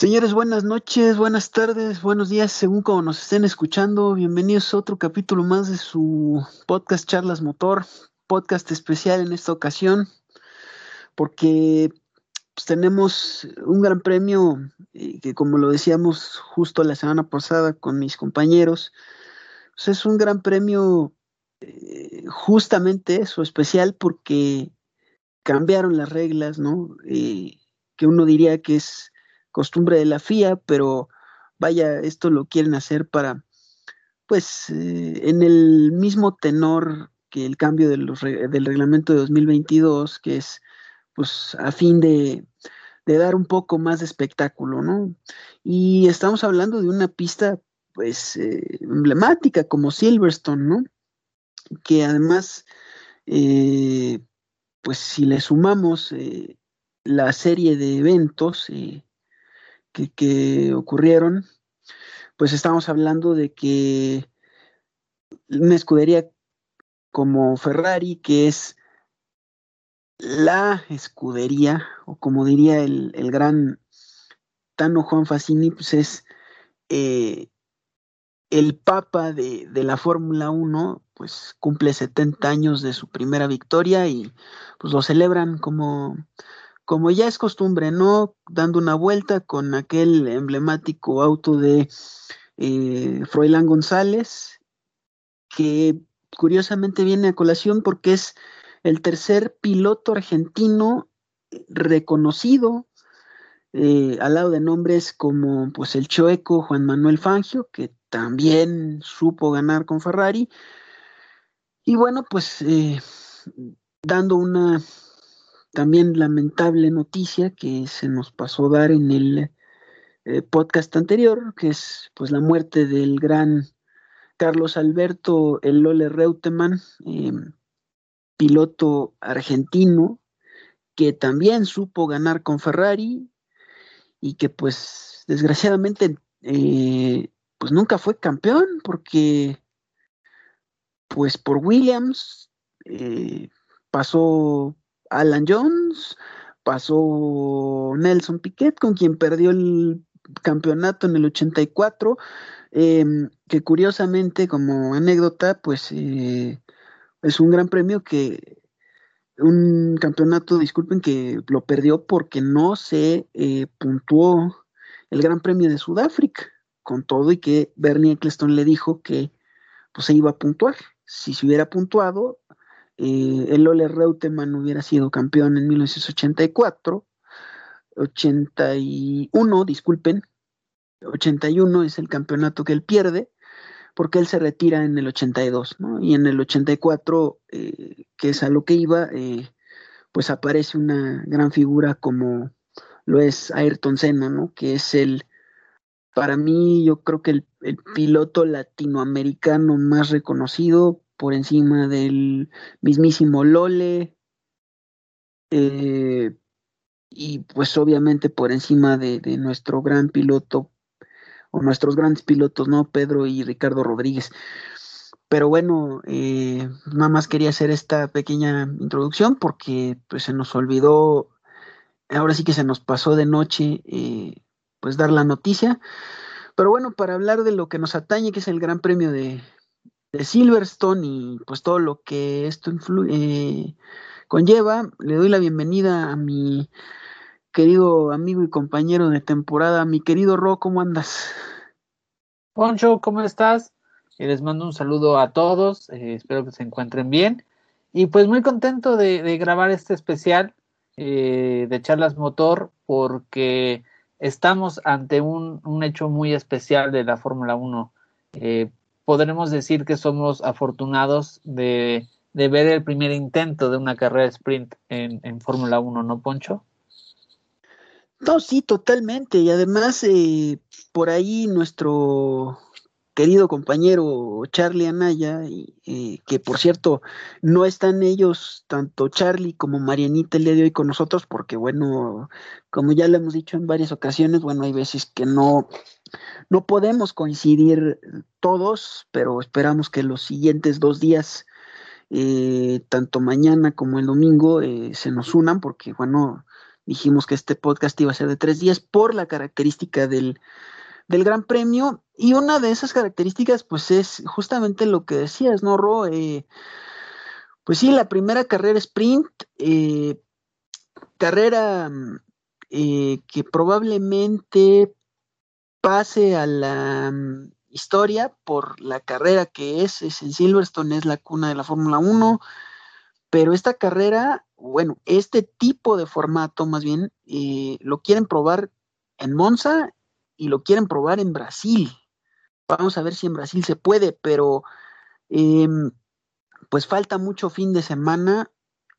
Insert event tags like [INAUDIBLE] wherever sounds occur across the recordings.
Señores, buenas noches, buenas tardes, buenos días, según como nos estén escuchando. Bienvenidos a otro capítulo más de su podcast Charlas Motor, podcast especial en esta ocasión, porque pues, tenemos un gran premio eh, que, como lo decíamos justo la semana pasada con mis compañeros, pues, es un gran premio eh, justamente eso, especial porque cambiaron las reglas, ¿no? Eh, que uno diría que es costumbre de la FIA, pero vaya, esto lo quieren hacer para, pues, eh, en el mismo tenor que el cambio del reglamento de 2022, que es, pues, a fin de, dar un poco más de espectáculo, ¿no? Y estamos hablando de una pista, pues, eh, emblemática como Silverstone, ¿no? Que además, eh, pues, si le sumamos la serie de eventos, que, ocurrieron, pues estamos hablando de que una escudería como Ferrari, que es la escudería, o como diría el, gran Tano Juan Facini, pues es eh, el papa de, de la Fórmula 1, pues cumple 70 años de su primera victoria y pues lo celebran como como ya es costumbre, ¿no? Dando una vuelta con aquel emblemático auto de eh, Froilán González, que curiosamente viene a colación porque es el tercer piloto argentino reconocido eh, al lado de nombres como pues el choeco Juan Manuel Fangio, que también supo ganar con Ferrari. Y bueno, pues eh, dando una también lamentable noticia que se nos pasó dar en el eh, podcast anterior, que es pues la muerte del gran Carlos Alberto El Lole Reutemann, em, piloto argentino, que también supo ganar con Ferrari y que pues desgraciadamente eh, pues nunca fue campeón porque pues por Williams eh, pasó Alan Jones, pasó Nelson Piquet, con quien perdió el campeonato en el 84, em, que curiosamente, como anécdota, pues eh, es un gran premio que, un campeonato, disculpen, que lo perdió porque no se eh, puntuó el Gran Premio de Sudáfrica, con todo y que Bernie Eccleston le dijo que pues, se iba a puntuar. Si se hubiera puntuado, eh, el Ole Reutemann hubiera sido campeón en 1984, 81, disculpen, 81 es el campeonato que él pierde, porque él se retira en el 82, ¿no? Y en el 84, eh, que es a lo que iba, eh, pues aparece una gran figura como lo es Ayrton Senna, ¿no? Que es el, para mí, yo creo que el, el piloto latinoamericano más reconocido por encima del mismísimo Lole, eh, y pues obviamente por encima de, nuestro gran piloto, o nuestros grandes pilotos, ¿no? Pedro y Ricardo Rodríguez. Pero bueno, eh, nada más quería hacer esta pequeña introducción porque pues se nos olvidó, ahora sí que se nos pasó de noche, eh, pues dar la noticia. Pero bueno, para hablar de lo que nos atañe, que es el Gran Premio de, de Silverstone y pues todo lo que esto eh, conlleva, le doy la bienvenida a mi querido amigo y compañero de temporada, mi querido Ro, ¿cómo andas? Poncho, ¿cómo estás? Eh, les mando un saludo a todos, eh, espero que se encuentren bien y pues muy contento de, grabar este especial de charlas motor porque estamos ante un, un hecho muy especial de la Fórmula 1 podremos decir que somos afortunados de, ver el primer intento de una carrera sprint en, Fórmula 1, ¿no, Poncho? No, sí, totalmente. Y además, eh, por ahí nuestro querido compañero Charlie Anaya, y, que por cierto, no están ellos, tanto Charlie como Marianita el día de hoy con nosotros, porque bueno, como ya lo hemos dicho en varias ocasiones, bueno, hay veces que no, no podemos coincidir todos, pero esperamos que los siguientes dos días, eh, tanto mañana como el domingo, eh, se nos unan, porque bueno, dijimos que este podcast iba a ser de tres días por la característica del, del Gran Premio. Y una de esas características, pues es justamente lo que decías, ¿no, Ro? Eh, pues sí, la primera carrera sprint, eh, carrera eh, que probablemente pase a la mm, historia por la carrera que es, es en Silverstone, es la cuna de la Fórmula 1, pero esta carrera, bueno, este tipo de formato más bien, eh, lo quieren probar en Monza y lo quieren probar en Brasil. Vamos a ver si en Brasil se puede, pero em, pues falta mucho fin de semana.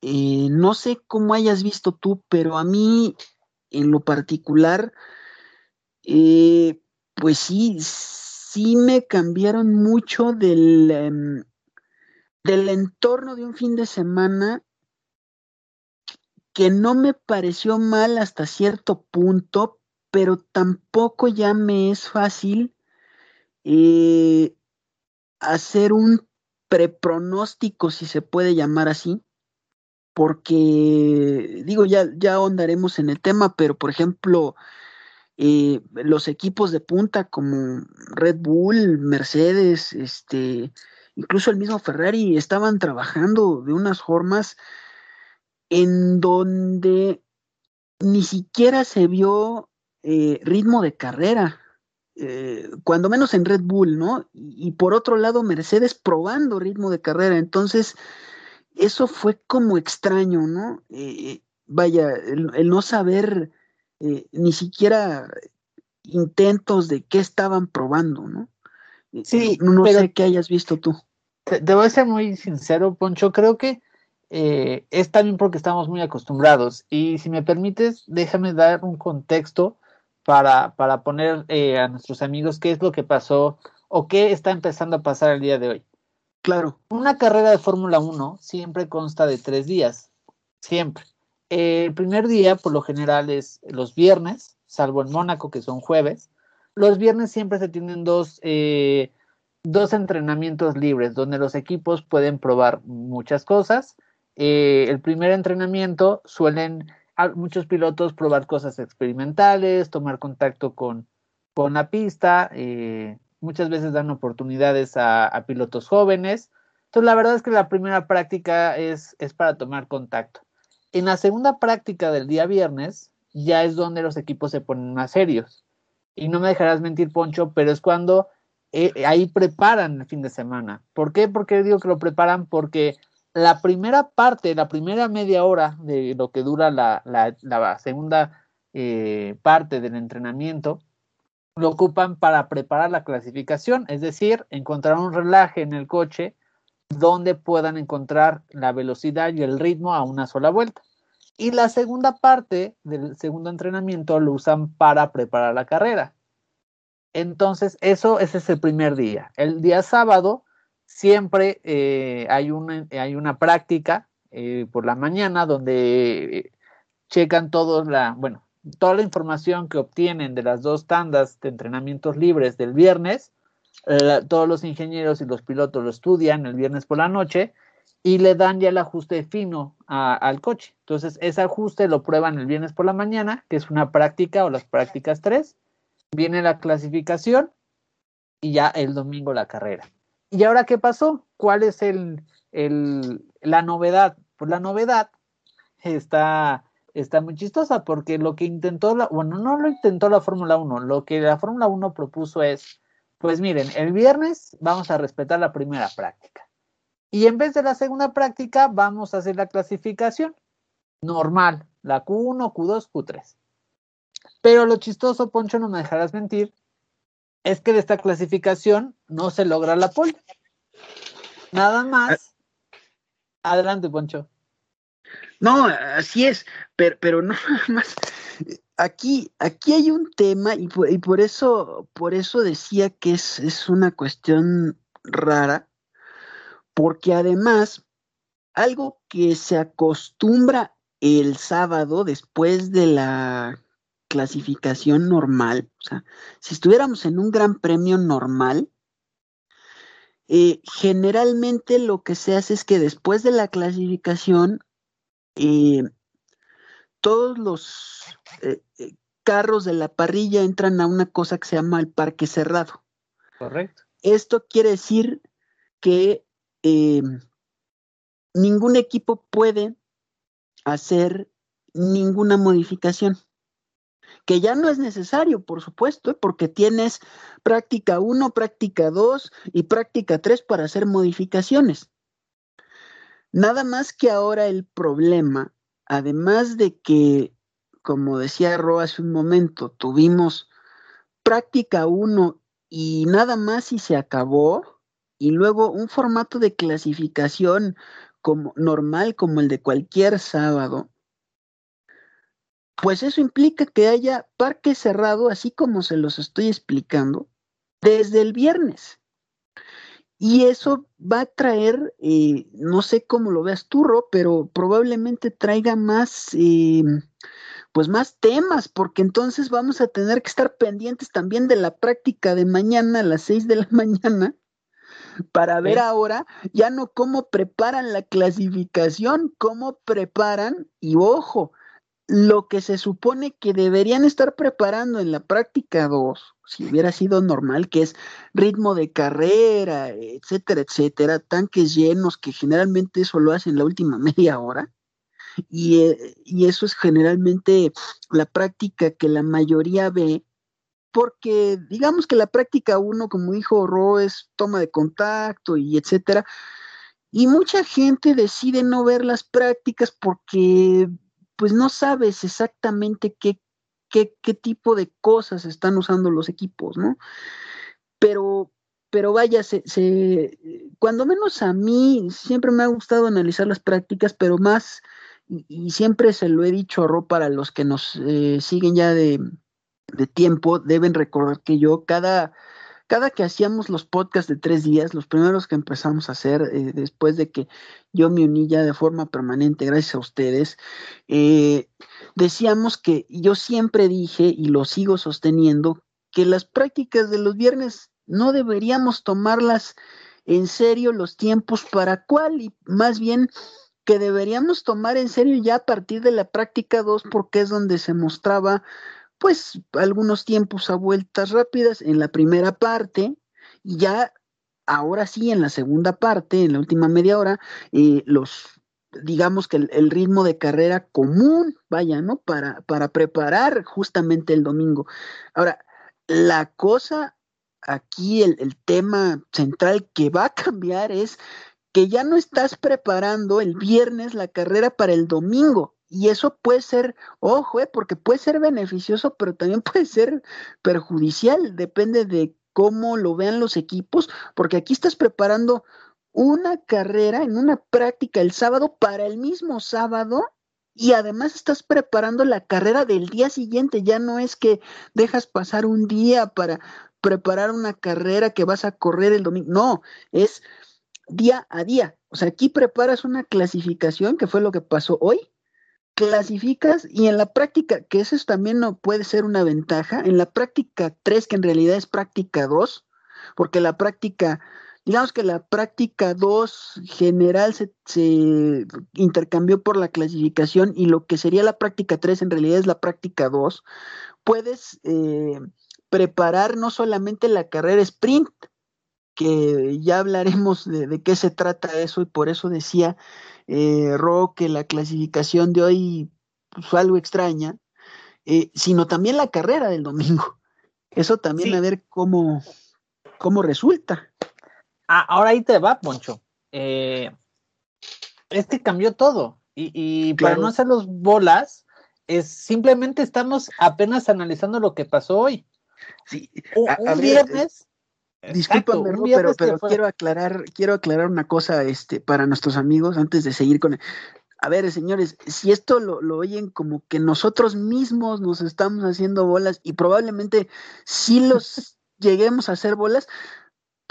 Eh, no sé cómo hayas visto tú, pero a mí en lo particular, eh, pues sí, sí me cambiaron mucho del, em, del entorno de un fin de semana que no me pareció mal hasta cierto punto, pero tampoco ya me es fácil eh, hacer un prepronóstico, si se puede llamar así, porque digo, ya, ya ahondaremos en el tema, pero por ejemplo, eh, los equipos de punta como Red Bull, Mercedes, este, incluso el mismo Ferrari estaban trabajando de unas formas en donde ni siquiera se vio eh, ritmo de carrera, eh, cuando menos en Red Bull, ¿no? Y, por otro lado, Mercedes probando ritmo de carrera. Entonces, eso fue como extraño, ¿no? vaya, el, no saber eh, ni siquiera intentos de qué estaban probando, ¿no? Eh, sí, no, sé qué hayas visto tú. Te, voy a ser muy sincero, Poncho, creo que eh, es también porque estamos muy acostumbrados. Y si me permites, déjame dar un contexto para, para poner a nuestros amigos qué es lo que pasó o qué está empezando a pasar el día de hoy. Claro. Una carrera de Fórmula 1 siempre consta de tres días, siempre. Eh, el primer día, por lo general, es los viernes, salvo en Mónaco, que son jueves. Los viernes siempre se tienen dos, eh, dos entrenamientos libres, donde los equipos pueden probar muchas cosas. Eh, el primer entrenamiento suelen muchos pilotos probar cosas experimentales, tomar contacto con, con la pista, muchas veces dan oportunidades a, a, pilotos jóvenes. Entonces, la verdad es que la primera práctica es, es para tomar contacto. En la segunda práctica del día viernes, ya es donde los equipos se ponen más serios. Y no me dejarás mentir, Poncho, pero es cuando eh, ahí preparan el fin de semana. ¿Por qué? Porque digo que lo preparan porque la primera parte, la primera media hora de lo que dura la, segunda eh, parte del entrenamiento, lo ocupan para preparar la clasificación, es decir, encontrar un relaje en el coche donde puedan encontrar la velocidad y el ritmo a una sola vuelta. Y la segunda parte del segundo entrenamiento lo usan para preparar la carrera. Entonces, eso ese es el primer día. El día sábado siempre eh, hay, una, hay una práctica eh, por la mañana donde checan todos la, bueno, toda la información que obtienen de las dos tandas de entrenamientos libres del viernes todos los ingenieros y los pilotos lo estudian el viernes por la noche y le dan ya el ajuste fino al coche. Entonces, ese ajuste lo prueban el viernes por la mañana, que es una práctica o las prácticas 3. Viene la clasificación y ya el domingo la carrera. ¿Y ahora qué pasó? ¿Cuál es el, la novedad? Pues la novedad está, está muy chistosa porque lo que intentó, la, bueno, no lo intentó la Fórmula 1, lo que la Fórmula 1 propuso es pues miren, el viernes vamos a respetar la primera práctica. Y en vez de la segunda práctica, vamos a hacer la clasificación normal, la Q1, Q2, Q3. Pero lo chistoso, Poncho, no me dejarás mentir, es que de esta clasificación no se logra la pole. Nada más. Adelante, Poncho. No, así es, pero, pero no [LAUGHS] nada más aquí, aquí hay un tema y por, eso, por eso decía que es, es, una cuestión rara, porque además, algo que se acostumbra el sábado después de la clasificación normal, o sea, si estuviéramos en un gran premio normal, eh, generalmente lo que se hace es que después de la clasificación, eh, todos los eh, eh, carros de la parrilla entran a una cosa que se llama el parque cerrado. Correcto. Esto quiere decir que ningún equipo puede hacer ninguna modificación que ya no es necesario, por supuesto, porque tienes práctica 1, práctica 2 y práctica 3 para hacer modificaciones. Nada más que ahora el problema, además de que, como decía Ro hace un momento, tuvimos práctica 1 y nada más y se acabó, y luego un formato de clasificación como normal como el de cualquier sábado, pues eso implica que haya parque cerrado, así como se los estoy explicando, desde el viernes. Y eso va a traer, eh, no sé cómo lo veas tú, Ro, pero probablemente traiga más, eh, pues más temas, porque entonces vamos a tener que estar pendientes también de la práctica de mañana a las seis de la [LAUGHS] mañana, para ver ahora ya no cómo preparan la clasificación, cómo preparan, y ojo, lo que se supone que deberían estar preparando en la práctica 2, si hubiera sido normal, que es ritmo de carrera, etcétera, etcétera, tanques llenos, que generalmente eso lo hacen la última [LAUGHS] media hora, y, eh, y eso es generalmente la práctica que la mayoría ve, porque digamos que la práctica 1, como dijo Ro, es toma de contacto y etcétera, y mucha gente decide no ver las prácticas porque pues no sabes exactamente qué, qué, qué tipo de cosas están usando los equipos, ¿no? Pero, pero vaya, cuando menos a mí siempre me ha gustado analizar las prácticas, pero más, y, siempre se lo he dicho a Ro para los que nos eh, siguen ya de, de tiempo, deben recordar que yo cada cada que hacíamos los podcasts de tres días, los primeros que empezamos a hacer, eh, después de que yo me uní ya de forma permanente, gracias a ustedes, eh, decíamos que yo siempre dije y lo sigo sosteniendo, que las prácticas de los viernes no deberíamos tomarlas en serio los tiempos para cuál y más bien que deberíamos tomar en serio ya a partir de la práctica 2 porque es donde se mostraba pues algunos tiempos a vueltas rápidas en la primera parte y ya ahora sí en la segunda parte, en la última media hora, eh, los digamos que el, ritmo de carrera común, vaya, ¿no? Para, para preparar justamente el domingo. Ahora, la cosa aquí, el, el tema central que va a cambiar es que ya no estás preparando el viernes la carrera para el domingo, y eso puede ser, ojo, eh, porque puede ser beneficioso, pero también [LAUGHS] puede ser perjudicial, depende de cómo lo vean los equipos, porque aquí estás preparando una carrera en una práctica el sábado para el mismo sábado y además estás preparando la carrera del día siguiente, ya no es que dejas pasar un día para preparar una carrera que vas a correr el domingo, no, es día a día. O sea, aquí preparas una clasificación, que fue lo que pasó hoy, clasificas y en la práctica, que eso también no puede ser una ventaja, en la práctica 3, que en realidad es práctica 2, porque la práctica, digamos que la práctica 2 general se, intercambió por la clasificación y lo que sería la práctica 3 en realidad es la práctica 2, puedes eh, preparar no solamente la carrera sprint, que ya hablaremos de, de qué se trata eso y por eso decía eh, que la clasificación de hoy pues, fue algo extraña, eh, sino también la carrera del domingo. Eso también a ver cómo, cómo resulta. Ah, ahora ahí te va, Poncho. Eh, es que cambió todo. Y, para no hacer los bolas, es simplemente estamos apenas analizando lo que pasó hoy. Sí, un, viernes Discúlpame, pero, pero quiero aclarar, quiero aclarar una cosa este, para nuestros amigos antes de seguir con. A ver, señores, si esto lo, lo, oyen como que nosotros mismos nos estamos haciendo bolas y probablemente si los [LAUGHS] lleguemos a hacer bolas,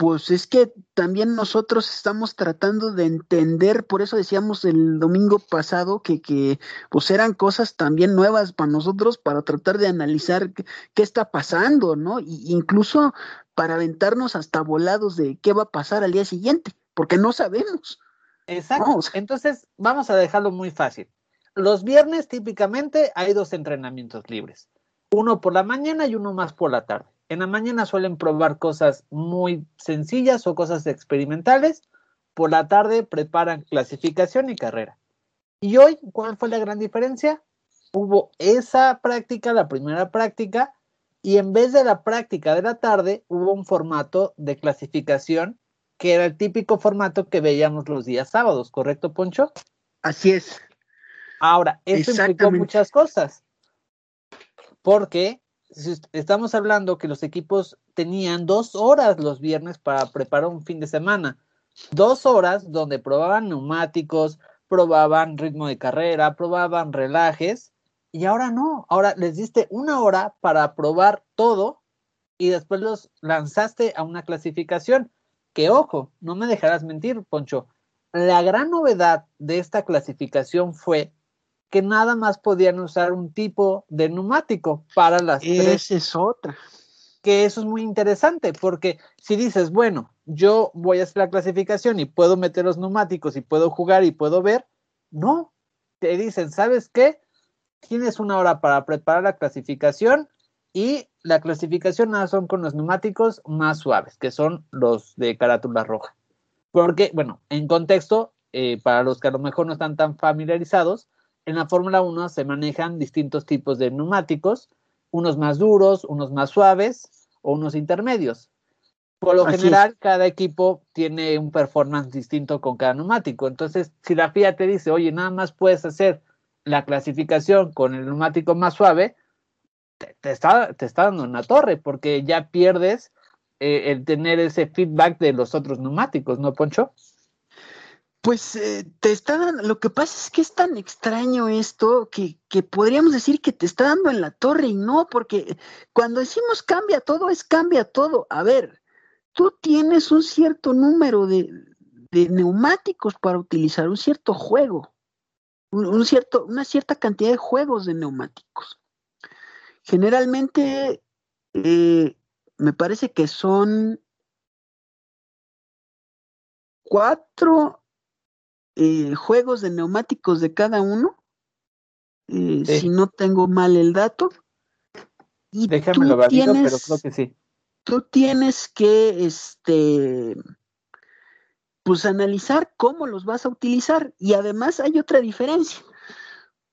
pues es que también nosotros estamos tratando de entender, por eso decíamos el domingo pasado que, que pues eran cosas también nuevas para nosotros para tratar de analizar qué, qué está pasando, ¿no? Y incluso para aventarnos hasta volados de qué va a pasar al día siguiente, porque no sabemos. Exacto. Entonces, vamos a dejarlo muy fácil. los viernes típicamente hay dos entrenamientos libres, uno por la mañana y uno más por la tarde. En la mañana suelen probar cosas muy sencillas o cosas experimentales, por la tarde preparan clasificación y carrera. Y hoy, ¿cuál fue la gran diferencia? Hubo esa práctica, la primera práctica, y en vez de la práctica de la tarde, hubo un formato de clasificación que era el típico formato que veíamos los días sábados, ¿correcto, Poncho? Así es. Ahora, esto implicó muchas cosas, porque estamos hablando que los equipos tenían dos horas los viernes para preparar un fin de semana, dos horas donde probaban neumáticos, probaban ritmo de carrera, probaban relajes, y ahora no, ahora les diste una hora para probar todo y después los lanzaste a una clasificación. Que ojo, no me dejarás mentir, Poncho. La gran novedad de esta clasificación fue que nada más podían usar un tipo de neumático para las Esa es otra. Que eso es muy interesante, porque si dices, bueno, yo voy a hacer la clasificación y puedo meter los neumáticos y puedo jugar y puedo ver, no. Te dicen, ¿sabes qué? Tienes una hora para preparar la clasificación y la clasificación nada son con los neumáticos más suaves, que son los de carátula roja. Porque, bueno, en contexto, eh, para los que a lo mejor no están tan familiarizados, en la Fórmula 1 se manejan distintos tipos de neumáticos, unos más duros, unos más suaves o unos intermedios. Por lo general, cada equipo tiene un performance distinto con cada neumático. Entonces, si la FIA te dice, oye, nada más puedes hacer la clasificación con el neumático más suave, te, está, te está dando una torre, porque ya pierdes eh, el tener ese feedback de los otros neumáticos, ¿no, Poncho? Pues eh, te está dando, lo que pasa es que es tan extraño esto que, que, podríamos decir que te está dando en la torre y no, porque cuando decimos cambia todo, es cambia todo. A ver, tú tienes un cierto número de, de neumáticos para utilizar, un cierto juego, un, cierto, una cierta cantidad de juegos de neumáticos. Generalmente, eh, me parece que son cuatro eh, juegos de neumáticos de cada uno, eh, si no tengo mal el dato. Y Déjame lo tienes, pero creo que sí. Tú tienes que, este, pues analizar cómo los vas a utilizar. Y además hay otra diferencia.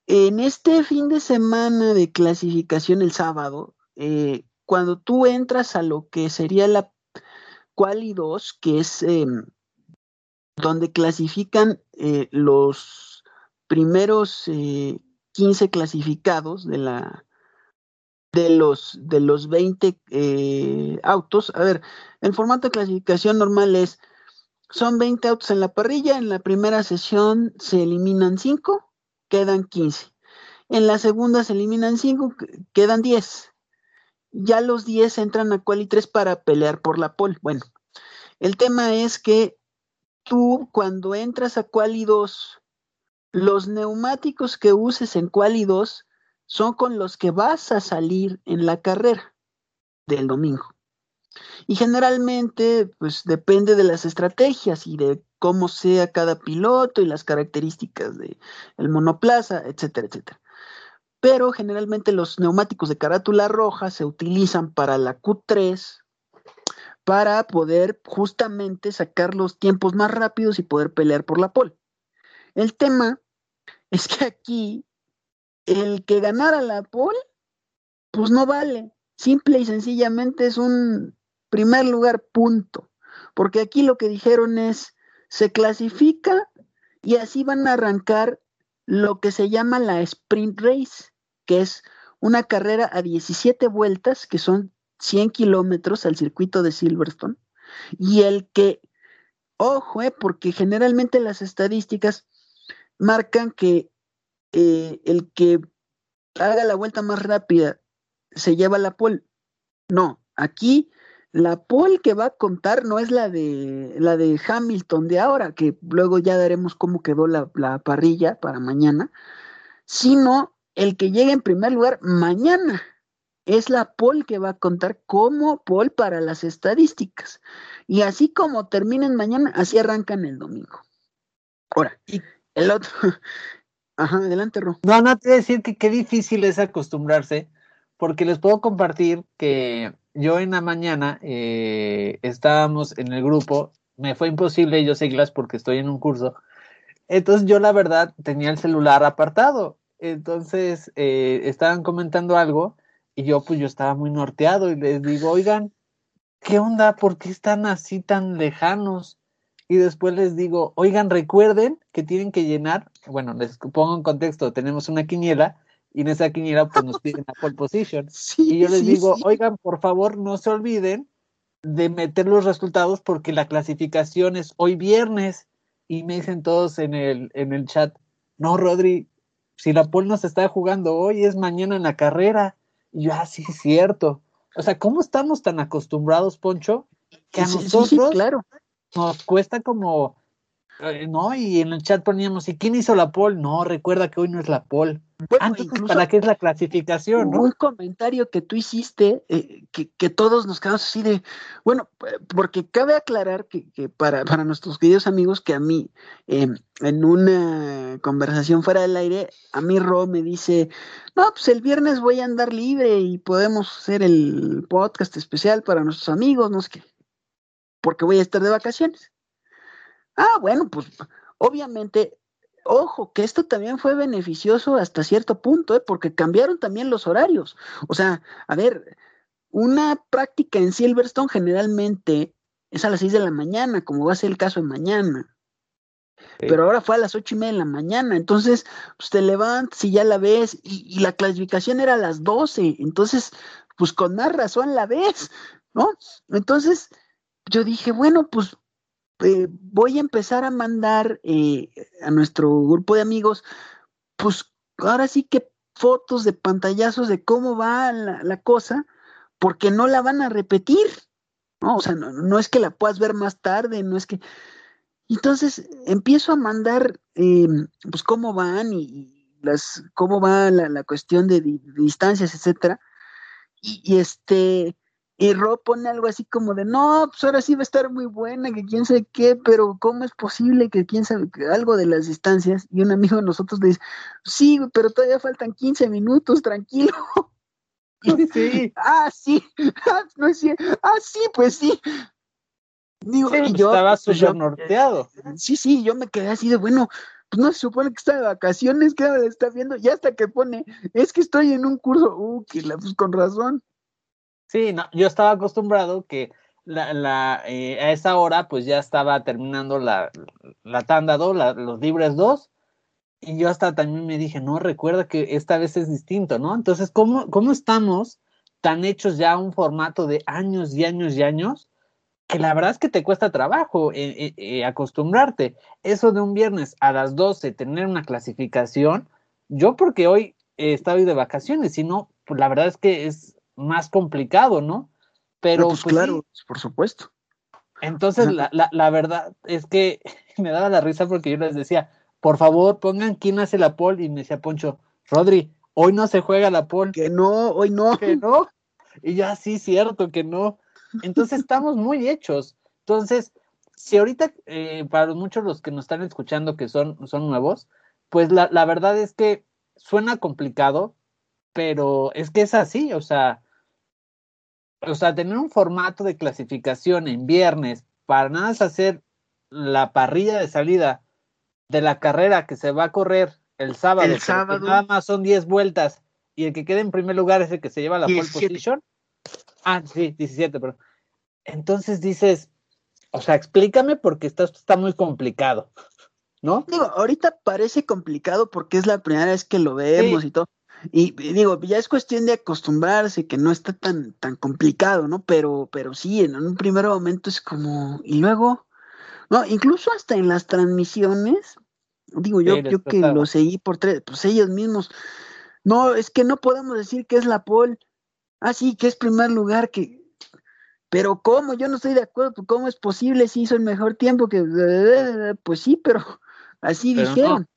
En este fin de semana de clasificación el sábado, eh, cuando tú entras a lo que sería la Quali 2, que es em, donde clasifican eh, los primeros 15 eh, clasificados de la de los de los 20 eh, autos. A ver, el formato de clasificación normal es son 20 autos en la parrilla, en la primera sesión se eliminan 5, quedan 15. En la segunda se eliminan 5, quedan 10. Ya los 10 entran a quali 3 para pelear por la pole. Bueno, el tema es que tú cuando entras a Quali 2, los neumáticos que uses en Quali 2 son con los que vas a salir en la carrera del domingo. Y generalmente, pues depende de las estrategias y de cómo sea cada piloto y las características del el monoplaza, etcétera, etcétera. Pero generalmente los neumáticos de carátula roja se utilizan para la Q3 para poder justamente sacar los tiempos más rápidos y poder pelear por la pole. El tema [LAUGHS] es que aquí el que ganara la pole, pues no vale. Simple y sencillamente es un primer lugar punto. Porque aquí lo que dijeron es, se clasifica y así van a arrancar lo que se llama la sprint race, que es una carrera a 17 vueltas, que son 100 kilómetros al circuito de Silverstone y el que, ojo, eh, porque generalmente las estadísticas marcan que eh, el que haga la vuelta más rápida se lleva la pole. No, aquí la pole que va a contar no es la de la de Hamilton de ahora, que luego ya daremos cómo quedó la, la parrilla para mañana, sino el que llegue en primer lugar mañana es la pole que va a contar como pole para las estadísticas. Y así como terminen mañana, así arrancan el domingo. Ahora, y el otro, [LAUGHS] Ajá, adelante, Ro. No, no te voy a decir que qué difícil es acostumbrarse, porque les puedo compartir que yo en la mañana eh, estábamos en el grupo, me fue imposible yo seguirlas porque estoy en un curso. Entonces yo la verdad tenía el celular apartado. Entonces eh, estaban comentando algo y yo pues yo estaba muy norteado y les digo, oigan, ¿qué onda? ¿Por qué están así tan lejanos? Y después les digo, oigan, recuerden que tienen que llenar, bueno, les pongo en contexto, tenemos una quiniela y en esa quiniela pues nos piden la pole position. [LAUGHS] y yo les digo, oigan, por favor, no se olviden de meter los resultados porque la clasificación es hoy viernes. Y me dicen todos en el, en el chat, no, Rodri, si la pole no se está jugando hoy, es mañana en la carrera. Y yo, ah, sí, es cierto. O sea, ¿cómo estamos tan acostumbrados, Poncho? Que a nosotros claro. nos cuesta como, eh, ¿no? Y en el chat poníamos, ¿y quién hizo la pole? No, recuerda que hoy no es la pole. Bueno, ¿para qué es la clasificación? Un comentario que tú hiciste, eh, que, todos nos quedamos así de, bueno, porque cabe aclarar que, para, para, nuestros queridos amigos que a mí, em, en una conversación fuera del aire, a mí Ro me dice, no, pues el viernes voy a andar libre y podemos hacer el podcast especial para nuestros amigos, no sé qué, porque voy a estar de vacaciones. Ah, bueno, pues obviamente ojo, que esto también fue beneficioso hasta cierto punto, ¿eh? porque cambiaron también los horarios. O sea, a ver, una práctica en Silverstone generalmente es a las 6 de la mañana, como va a ser el caso de mañana. Pero ahora fue a las ocho y media de la mañana, entonces pues te levantas y ya la ves, y, la clasificación era a las 12, entonces, pues con más razón la ves, ¿no? Entonces, yo dije, bueno, pues eh, voy a empezar a mandar eh, a nuestro grupo de amigos, pues ahora sí que fotos de pantallazos de cómo va la, cosa, porque no la van a repetir, ¿no? O sea, no, es que la puedas ver más tarde, no es que... Entonces empiezo a mandar, em, pues cómo van y, las, cómo va la, cuestión de, distancias, etcétera. Y este, y Rob pone algo así como de, no, pues ahora sí va a estar muy buena, que quién sabe qué, pero ¿cómo es posible que quién sabe algo de las distancias? Y un amigo de nosotros le dice, sí, pero todavía faltan 15 minutos, tranquilo. Y [LAUGHS] sí. [LAUGHS] ah, sí, ah, no es cierto. Ah, sí, pues sí. Digo, y yo, estaba pues súper norteado. Sí, sí, yo me quedé así de, bueno, pues no se supone que está de vacaciones, que ahora está viendo, y hasta que pone, es que estoy en un curso, uh, que la, pues con razón. Sí, no, yo estaba acostumbrado que la, eh, a esa hora pues ya estaba terminando la, la tanda 2, los libres 2, y yo hasta también me dije, no, recuerda que esta vez es distinto, ¿no? Entonces, ¿cómo, cómo estamos tan hechos ya a un formato de años y años y años? Que la verdad es que te cuesta trabajo eh, eh, acostumbrarte. Eso de un viernes a las 12 tener una clasificación, yo porque hoy he estado de vacaciones, sino, pues la verdad es que es más complicado, ¿no? Pero pues, pues claro, por supuesto. Entonces, la, la, la, verdad es que [LAUGHS] me daba la risa porque yo les decía, por favor, pongan quién hace la pole, y me decía Poncho, Rodri, hoy no se juega la pole. Que no, hoy no. Que no. Y ya sí, cierto, que no. Entonces estamos muy hechos. Entonces, si ahorita, eh, para muchos los que nos están escuchando que son, son nuevos, pues la, la verdad es que suena complicado, pero es que es así, o sea, o sea, tener un formato de clasificación en viernes para nada es hacer la parrilla de salida de la carrera que se va a correr el sábado, el sábado. nada más son 10 vueltas y el que quede en primer lugar es el que se lleva la pole position. Ah, sí, 17, pero entonces dices, o sea, explícame porque esto está muy complicado, ¿no? Digo, ahorita parece complicado porque es la primera vez que lo vemos y todo, y, digo, ya es cuestión de acostumbrarse, que no está tan, tan complicado, ¿no? Pero, pero sí, en un primer momento es como, y luego, no, incluso hasta en las transmisiones, digo, yo, yo que lo seguí por tres, pues ellos mismos, no, es que no podemos decir que es la pole, ah, sí, que es primer lugar, que, pero ¿cómo? Yo no estoy de acuerdo, pues, ¿cómo es posible si hizo el mejor tiempo que, pues sí, pero [LAUGHS] así dijeron.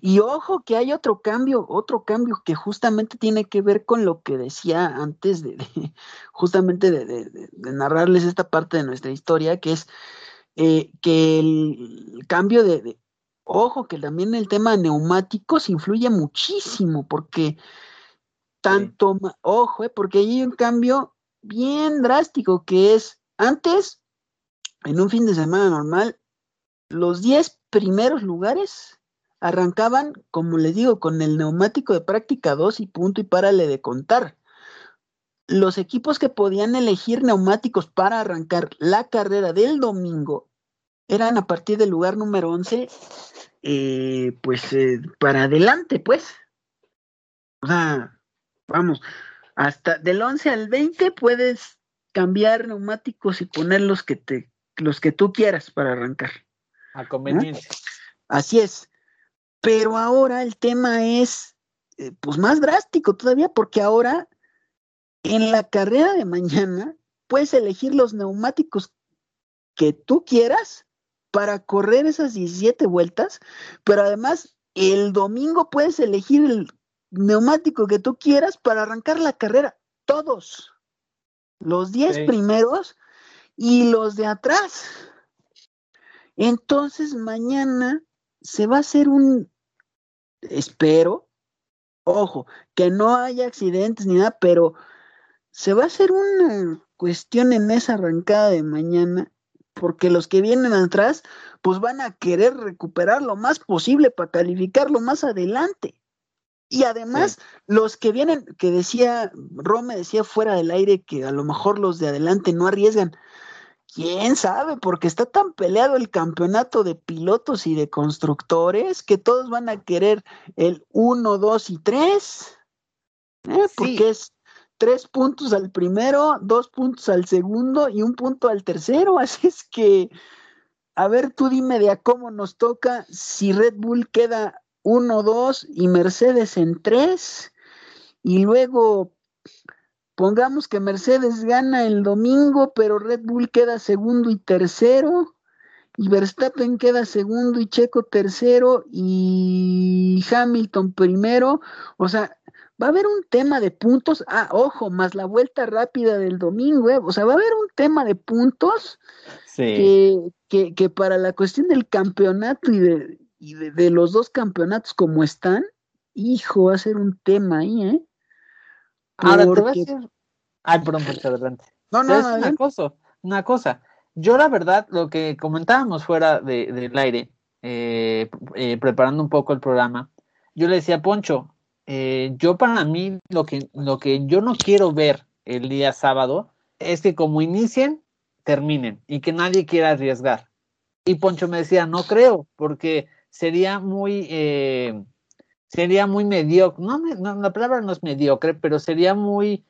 Y ojo que hay otro cambio, otro cambio que justamente tiene que ver con lo que decía antes de, [LAUGHS] justamente de, narrarles esta parte de nuestra historia, que es eh, que el cambio de, Ojo que también el tema de neumáticos influye muchísimo porque tanto, ojo, eh, porque hay un cambio bien drástico que es antes, en un fin de semana normal, los 10 primeros lugares arrancaban, como les digo, con el neumático de práctica 2 y punto y párale de contar. Los equipos que podían elegir neumáticos para arrancar la carrera del domingo eran a partir del lugar número 11, eh, pues eh, para adelante, pues. O sea, vamos, hasta del 11 al 20 puedes cambiar neumáticos y poner los que, te, los que tú quieras para arrancar. A conveniencia. Así es. Pero ahora el tema es, eh, pues más drástico todavía, porque ahora en la carrera de mañana puedes elegir los neumáticos que tú quieras para correr esas 17 vueltas, pero además el domingo puedes elegir el neumático que tú quieras para arrancar la carrera. Todos. Los 10 primeros y los de atrás. Entonces mañana se va a hacer un, espero, ojo, que no haya accidentes ni nada, pero se va a hacer una cuestión en esa arrancada de mañana, porque los que vienen atrás, pues van a querer recuperar lo más posible para calificarlo más adelante. Y además, los que vienen, que decía, Rome decía fuera del aire que a lo mejor los de adelante no arriesgan. ¿Quién sabe? Porque está tan peleado el campeonato de pilotos y de constructores que todos van a querer el 1, 2 y 3. ¿eh? Porque es tres puntos al primero, dos puntos al segundo y un punto al tercero. [LAUGHS] Así es que, a ver, tú dime de a cómo nos toca si Red Bull queda 1, 2 y Mercedes en 3. Y luego pongamos que Mercedes gana el domingo, pero Red Bull queda segundo y tercero. Y Verstappen queda segundo y Checo tercero y Hamilton primero. O sea, va a haber un tema de puntos. Ah, ojo, más la vuelta rápida del domingo. ¿eh? O sea, va a haber un tema de puntos que, que, para la cuestión del campeonato y de, y de, los dos campeonatos como están, hijo, va a ser un tema ahí, ¿eh? Ahora te voy a decir. Ay, perdón, [LAUGHS] adelante. No, no, no. Una cosa, una cosa. Yo, la verdad, lo que comentábamos fuera de, del aire, eh, eh, preparando un poco el programa, yo le decía a Poncho, eh, yo para mí, lo que, lo que yo no quiero ver el día sábado es que como inicien, terminen y que nadie quiera arriesgar. Y Poncho me decía, no creo, porque sería muy, eh, sería muy mediocre, no, no, la palabra no es mediocre, pero sería muy,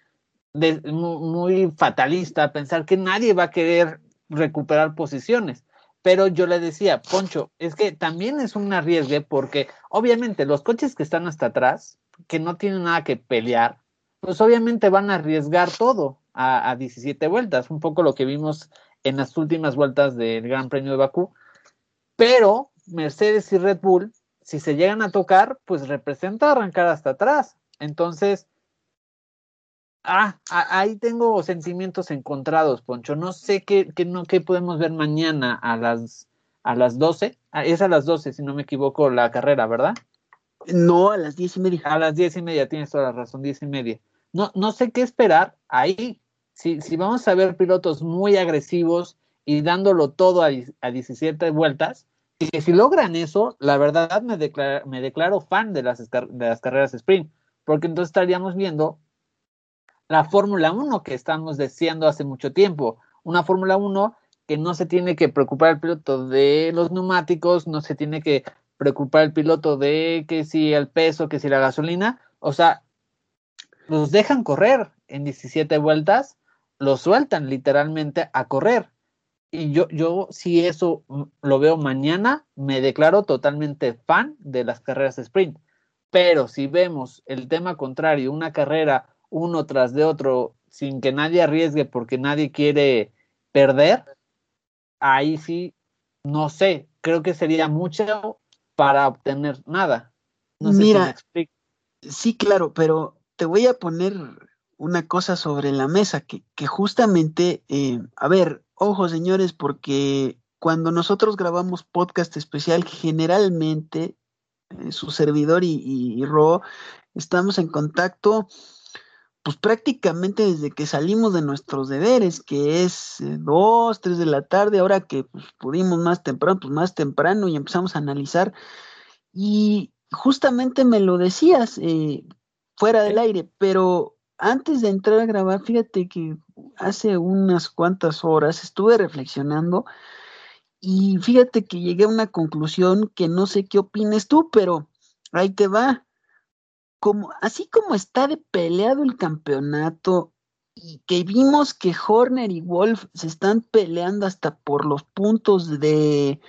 muy, fatalista pensar que nadie va a querer recuperar posiciones. Pero yo le decía, Poncho, es que también es un arriesgue porque obviamente los coches que están hasta atrás, que no tienen nada que pelear, pues obviamente van a arriesgar todo a, a 17 vueltas, un poco lo que vimos en las últimas vueltas del Gran Premio de Bakú. Pero Mercedes y Red Bull, si se llegan a tocar, pues representa arrancar hasta atrás. Entonces, ah, ahí tengo sentimientos encontrados, Poncho. No sé qué, qué, no, qué podemos ver mañana a las, a las 12. Ah, es a las 12, si no me equivoco, la carrera, ¿verdad? No, a las diez y media. A las diez y media, tienes toda la razón, diez y media. No, no sé qué esperar ahí. Si, si vamos a ver pilotos muy agresivos y dándolo todo a, a 17 vueltas, que si logran eso, la verdad me, me declaro fan de las, de las carreras sprint, porque entonces estaríamos viendo la Fórmula 1 que estamos deseando hace mucho tiempo, una Fórmula 1 que no se tiene que preocupar el piloto de los neumáticos, no se tiene que preocupar el piloto de que si el peso, que si la gasolina, o sea, los dejan correr en 17 vueltas, los sueltan literalmente a correr y yo, yo si eso lo veo mañana, me declaro totalmente fan de las carreras sprint. Pero si vemos el tema contrario, una carrera uno tras de otro, sin que nadie arriesgue porque nadie quiere perder, ahí sí, no sé, creo que sería mucho para obtener nada. No sé Mira, sí, claro, pero te voy a poner una cosa sobre la mesa que, que justamente, eh, a ver, Ojo, señores, porque cuando nosotros grabamos podcast especial, generalmente eh, su servidor y, y, Ro estamos en contacto pues prácticamente desde que salimos de nuestros deberes, que es eh, dos, tres de la tarde, ahora que pues, pudimos más temprano, pues más temprano y empezamos a analizar. Y justamente me lo decías eh, fuera del aire, pero antes de entrar a grabar, fíjate que hace unas cuantas horas estuve reflexionando y fíjate que llegué a una conclusión que no sé qué opines tú, pero ahí te va. Como, así como está de peleado el campeonato y que vimos que Horner y Wolf se están peleando hasta por los puntos de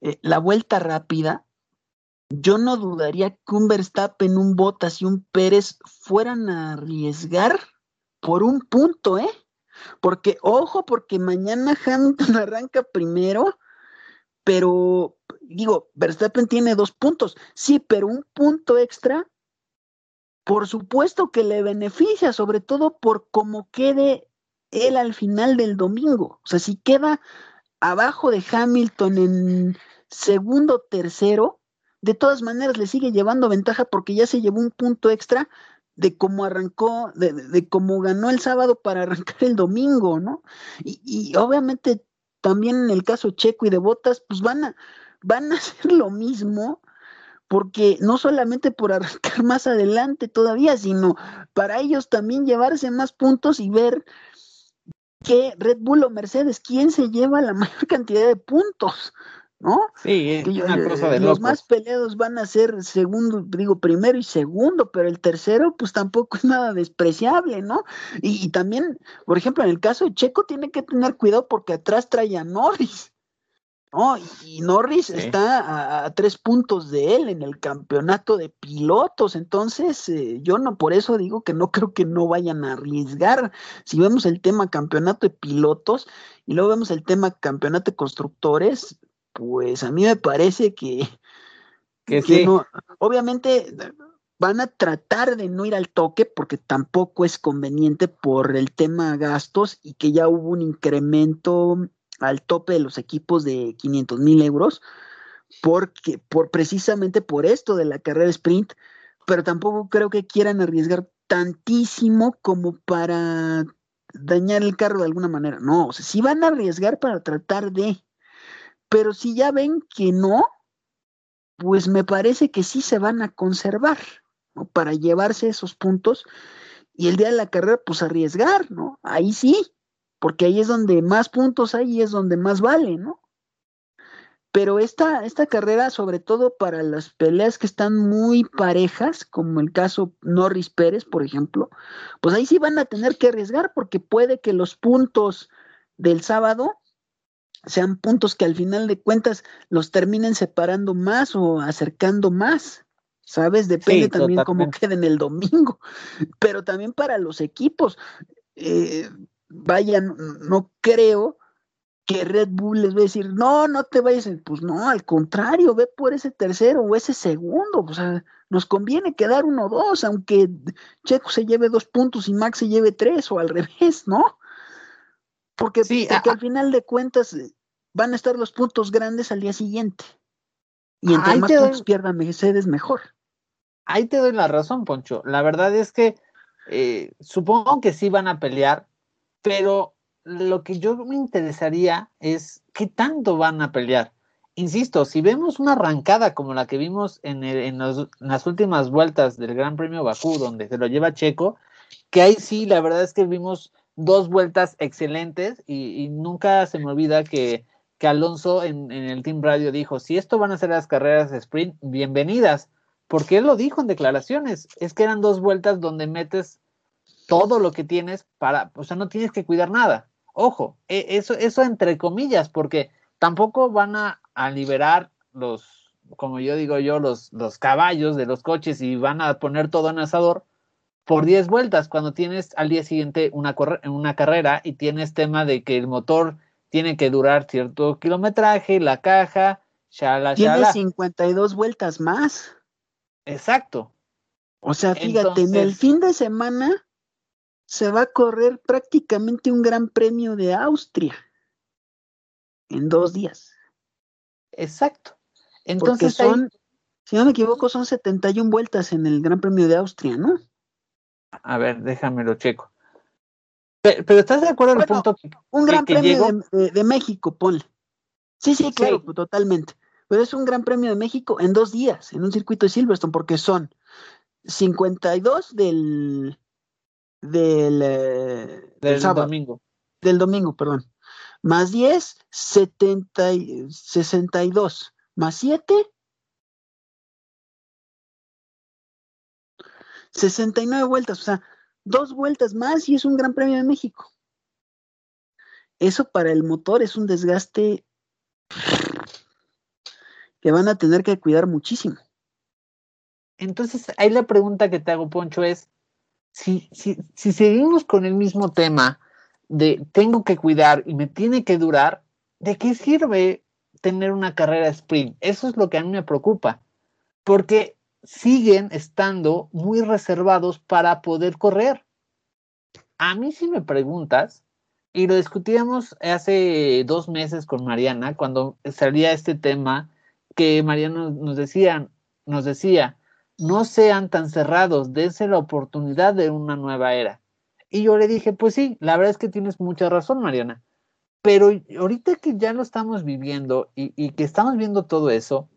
eh, la vuelta rápida, yo no dudaría que un Verstappen, un Bottas y un Pérez fueran a arriesgar por un punto, ¿eh? Porque, ojo, porque mañana Hamilton [LAUGHS] arranca primero, pero digo, Verstappen tiene dos puntos, sí, pero un punto extra por supuesto que le beneficia, sobre todo por cómo quede él al final del domingo. O sea, si queda abajo de Hamilton en segundo, tercero, de todas maneras le sigue llevando ventaja porque ya se llevó un punto extra de cómo arrancó, de, cómo ganó el sábado para [LAUGHS] arrancar el domingo, ¿no? Y, y, obviamente también en el caso Checo y de Botas, pues van a, van a [LAUGHS] hacer lo mismo, porque no solamente por arrancar [LAUGHS] más adelante todavía, sino para ellos también llevarse más puntos y ver que Red Bull o Mercedes, ¿quién se lleva la mayor cantidad de puntos? ¿No? Sí, es una cosa de Los más peleados van a ser segundo, digo, primero y segundo, pero el tercero, pues tampoco es nada despreciable, ¿no? Y, y también, por ejemplo, en el caso de Checo, tiene que tener cuidado porque atrás trae a Norris. ¿no? Y Norris está a, tres puntos de él en el campeonato de pilotos, entonces eh, yo no, por eso digo que no creo que no vayan a arriesgar. Si vemos el tema campeonato de pilotos y luego vemos el tema campeonato de constructores, pues a mí me parece que, que, no, obviamente van a tratar de no ir al toque porque tampoco es conveniente por el tema gastos y que ya hubo un incremento al tope de los equipos de 500 mil euros, porque, por, precisamente por esto de la carrera sprint, pero tampoco creo que quieran arriesgar tantísimo como para dañar el carro de alguna manera. No, o sea, sí van a arriesgar para tratar de, pero si ya ven que no, pues me parece que sí se van a conservar, ¿no? Para llevarse esos puntos y el día de la carrera, pues arriesgar, ¿no? Ahí sí, porque ahí es donde más puntos hay y es donde más vale, ¿no? Pero esta, esta carrera, sobre todo para las peleas que están muy parejas, como el caso Norris Pérez, por ejemplo, pues ahí sí van a tener que arriesgar porque puede que los puntos del sábado sean puntos que al final de cuentas los terminen separando más o acercando más. ¿Sabes? Depende también cómo queden el domingo. [LAUGHS] Pero también para los equipos. Eh, vaya, no creo que Red Bull les va a decir, no, no te vayas, pues no, al contrario, ve por ese tercero o ese segundo, o sea, nos conviene quedar uno o dos, aunque Checo se lleve dos puntos y Max se lleve tres, o al revés, ¿no? Porque, sí, porque al final de cuentas eh, van a estar los puntos grandes al día siguiente. Y entre más puntos pierda Mercedes, mejor. Ahí te doy la razón, Poncho. La verdad es que eh, supongo que sí van a pelear, pero lo que yo me interesaría es qué tanto van a pelear. Insisto, si vemos una arrancada como la que vimos en, en, las últimas vueltas del Gran Premio Bakú, donde se lo lleva Checo, que ahí sí, la verdad es que vimos dos vueltas excelentes y, nunca se me olvida que, que Alonso en, en, el Team Radio dijo, si esto van a ser las carreras de sprint, bienvenidas, porque él lo dijo en declaraciones, es que eran dos vueltas donde metes todo lo que tienes para, o sea, no tienes que cuidar nada. Ojo, e, eso, eso entre comillas, porque tampoco van a, liberar los, como yo digo yo, los, los caballos de los coches y van a poner todo en asador por 10 vueltas cuando tienes al día siguiente una, una carrera y tienes tema de que el motor tiene que durar cierto kilometraje, la caja, shala, Tiene 52 vueltas más. Exacto. O sea, fíjate, en el fin de semana se va a correr prácticamente un gran premio de Austria. en dos días. Exacto. Entonces Porque son, si no me equivoco, son 71 vueltas en el Gran Premio de Austria, ¿no? A ver, déjame lo checo. Pero, ¿estás de acuerdo en el punto que, Un Gran Premio de, México, ponle. Sí, sí, claro, totalmente. Pero es un Gran Premio de México en dos días, en un circuito de Silverstone, porque son 52 del, del, eh, del, domingo. Del domingo, perdón. Más 10, 70, 62. Más 7, 69 vueltas. O sea, dos vueltas más y es un Gran Premio de México. Eso para el motor es un desgaste que van a tener que cuidar muchísimo. Entonces, ahí la pregunta que te hago, Poncho, es, si, si, si seguimos con el mismo tema de tengo que cuidar y me tiene que durar, ¿de qué sirve tener una carrera sprint? Eso es lo que a mí me preocupa, porque siguen estando muy reservados para poder correr. A mí si me preguntas, y lo discutíamos hace dos meses con Mariana, cuando salía este tema, que Mariana nos decía, nos decía, no sean tan cerrados, dense la oportunidad de una nueva era. Y yo le dije, pues sí, la verdad es que tienes mucha razón, Mariana. Pero ahorita que ya lo estamos viviendo y, que estamos viendo todo eso,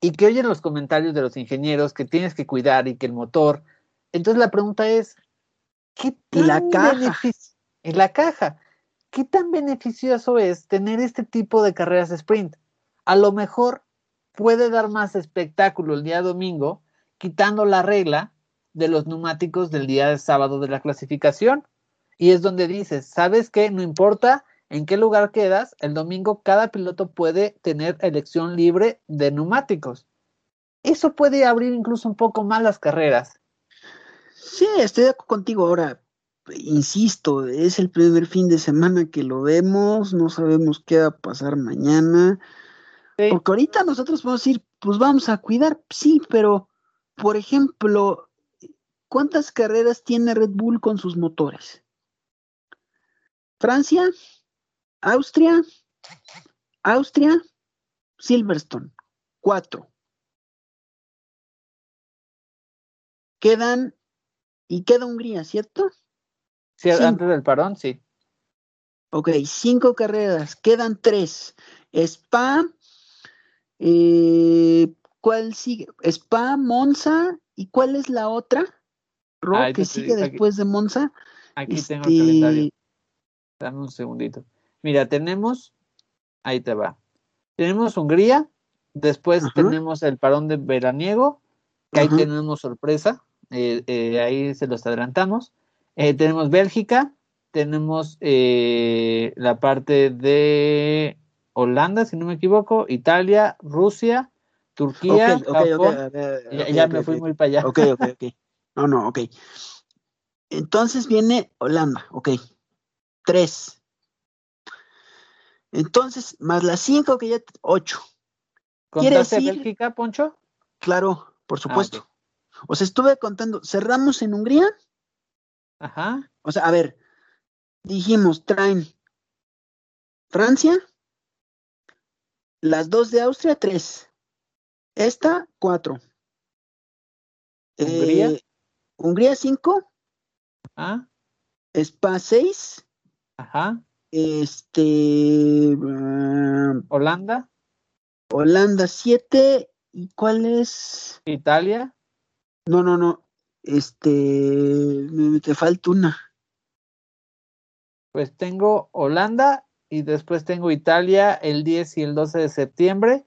y que oyen los comentarios de los ingenieros que tienes que cuidar y que el motor, entonces la pregunta es, ¿qué tan la caja? En la caja, ¿qué tan beneficioso es tener este tipo de carreras sprint? A lo mejor puede dar más espectáculo el día domingo, quitando la regla de los neumáticos del día de sábado de la clasificación. Y es donde dices, ¿sabes qué? No importa en qué lugar quedas, el domingo cada piloto puede tener elección libre de neumáticos. Eso puede abrir incluso un poco más las carreras. Sí, estoy de acuerdo contigo. Ahora, insisto, es el primer fin de semana que lo vemos, no sabemos qué va a pasar mañana. Porque ahorita nosotros podemos decir, pues vamos a cuidar, sí, pero, por ejemplo, ¿cuántas carreras tiene Red Bull con sus motores? Francia, Austria, Austria, Silverstone, cuatro. Quedan, y queda Hungría, ¿cierto? Sí, antes del parón, sí. Ok, cinco carreras, quedan tres. Spa, eh, ¿Cuál sigue? Spa, Monza, ¿y cuál es la otra? Ro, que sigue después de Monza. Aquí tengo el este calendario. Dame un segundito. Mira, tenemos, ahí te va. Tenemos Hungría, después tenemos el parón de veraniego, que ahí tenemos sorpresa, eh, eh, ahí se los adelantamos. tenemos Bélgica, tenemos la parte de Holanda, si no me equivoco, Italia, Rusia, Turquía, Japón. ya, me fui muy para allá. Ok, ok, ok. No, no, ok. Entonces viene Holanda, ok. Tres. Entonces, más las cinco que ya, ocho. ¿Contaste decir, Bélgica, Poncho? Claro, por ah, supuesto. O sea, estuve contando, cerramos en Hungría. Ajá. O sea, a ver, dijimos, traen Francia, las dos de Austria, tres. Esta, cuatro. Hungría. Eh, Hungría, cinco. Ajá. Spa, seis. Ajá. Este. Ah, Holanda. Holanda, siete. ¿Y cuál es? Italia. No, no, no. Este. Me, te falta una. Pues tengo Holanda, y después tengo Italia el 10 y el 12 de septiembre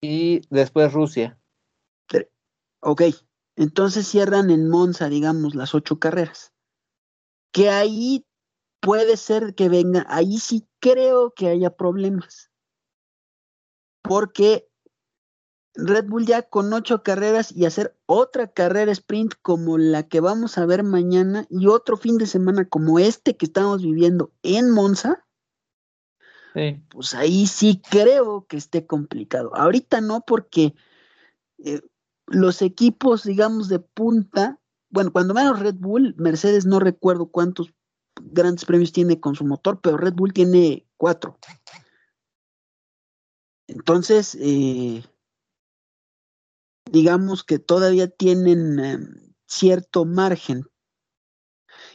y después Rusia. Ok, entonces cierran en Monza, digamos, las ocho carreras. Que ahí puede ser que venga, ahí sí creo que haya problemas. Porque Red Bull ya con ocho carreras y hacer otra carrera sprint como la que vamos a ver mañana y otro fin de semana como este que estamos viviendo en Monza, pues ahí sí creo que esté complicado. Ahorita no, porque eh, los equipos, digamos, de punta, bueno, cuando menos Red Bull, Mercedes no recuerdo cuántos grandes premios tiene con su motor, pero Red Bull tiene cuatro. Entonces, eh, digamos que todavía tienen eh, cierto margen.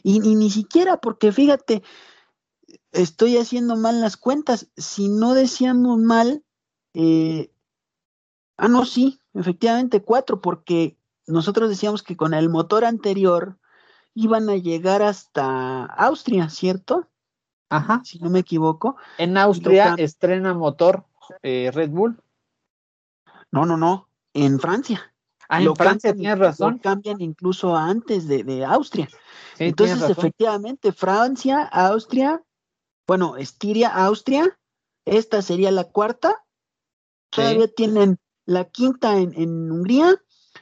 Y, ni siquiera, porque fíjate, estoy haciendo mal las cuentas. Si no decíamos mal, eh, ah, no, sí, efectivamente cuatro, porque nosotros decíamos que con el motor anterior iban a llegar hasta Austria, ¿cierto? Ajá. Si no me equivoco. En Austria estrena motor eh, Red Bull. No, no, no. En Francia. Ah, en Francia tienes razón. Lo cambian incluso antes de, Austria. Entonces, efectivamente, Francia, Austria, bueno, Estiria, Austria, esta sería la cuarta. Todavía tienen la quinta en, Hungría,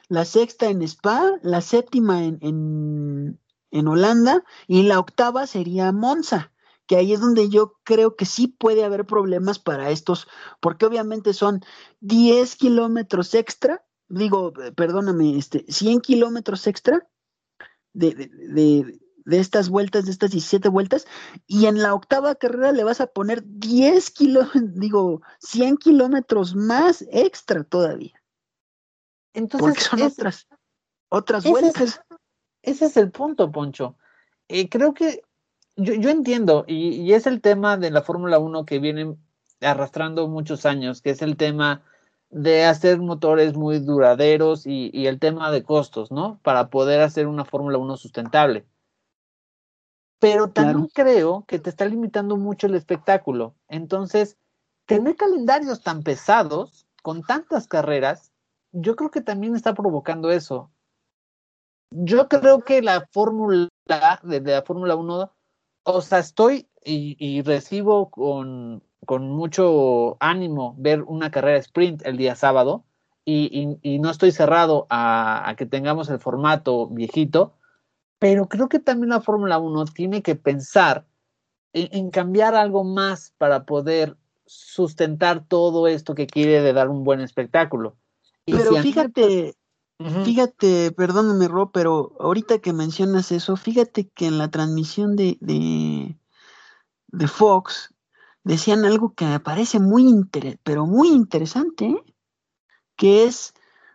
la sexta en Spa, la séptima en, en, en Holanda y la octava sería Monza que ahí es donde yo creo que sí puede haber problemas para estos, porque obviamente son 10 kilómetros extra, digo, eh, perdóname, este, 100 kilómetros extra de, de, de, estas vueltas, de estas 17 vueltas, y en la octava carrera le vas a poner 10 kilómetros, [LAUGHS] digo, 100 kilómetros más extra todavía. Entonces, porque son otras, otras vueltas. Ese es el punto, Poncho. Eh, creo que yo, yo entiendo, y, es el tema de la Fórmula 1 que vienen arrastrando muchos años, que es el tema de hacer motores muy duraderos y, el tema de costos, ¿no? Para poder hacer una Fórmula 1 sustentable. Pero también creo que te está limitando mucho el espectáculo. Entonces, tener calendarios tan pesados, con tantas carreras, yo creo que también está provocando eso. Yo creo que la fórmula de, de la Fórmula 1 o sea, estoy y, recibo con, mucho ánimo ver una carrera sprint el día sábado y, no estoy cerrado a, que tengamos el formato viejito, pero creo que también la Fórmula 1 tiene que pensar en, cambiar algo más para poder sustentar todo esto que quiere de dar un buen espectáculo. pero fíjate, Fíjate, perdóname, Ro, pero ahorita que mencionas eso, fíjate que en la transmisión de, de, Fox decían algo que me parece muy interesante, pero muy interesante, ¿eh? que es,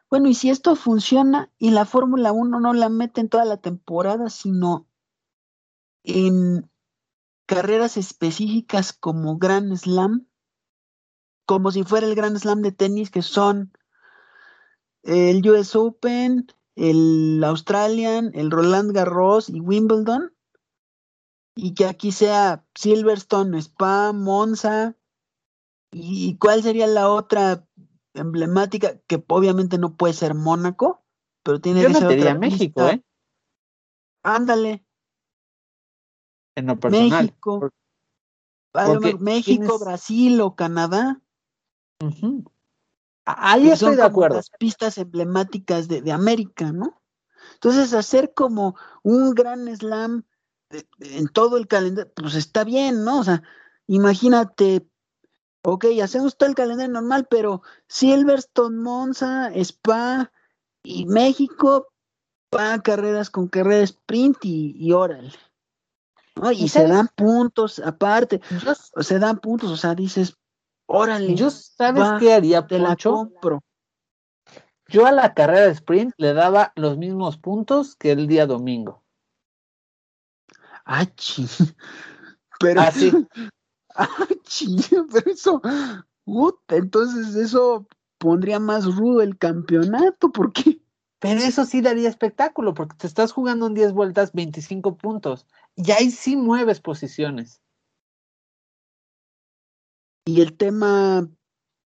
bueno, y si esto funciona y la Fórmula 1 no la mete en toda la temporada, sino en carreras específicas como Grand Slam, como si fuera el Grand Slam de tenis, que son el US Open, el Australian, el Roland Garros y Wimbledon. Y que aquí sea Silverstone, Spa, Monza. ¿Y cuál sería la otra emblemática? Que obviamente no puede ser Mónaco, pero tiene que ser México, ¿eh? Ándale. En lo personal. México. México, Brasil o Canadá. Ahí estoy de acuerdo. Las pistas emblemáticas de, América, ¿no? Entonces, hacer como un gran slam en todo el calendario, pues está bien, ¿no? O sea, imagínate, ok, hacemos todo el calendario normal, pero Silverstone, Monza, Spa y México, para carreras con carrera sprint y, y órale. Y, se dan puntos aparte, o se dan puntos, o sea, dices, Órale. Yo, ¿sabes qué haría, Te la compro. Yo a la carrera de sprint le daba los mismos puntos que el día domingo. Ah, [LAUGHS] Pero. Así. Ah, [LAUGHS] pero eso. entonces eso pondría más rudo el campeonato, ¿por qué? Pero eso sí daría espectáculo, porque te estás jugando en 10 vueltas 25 puntos. Y ahí sí mueves posiciones. Y el tema,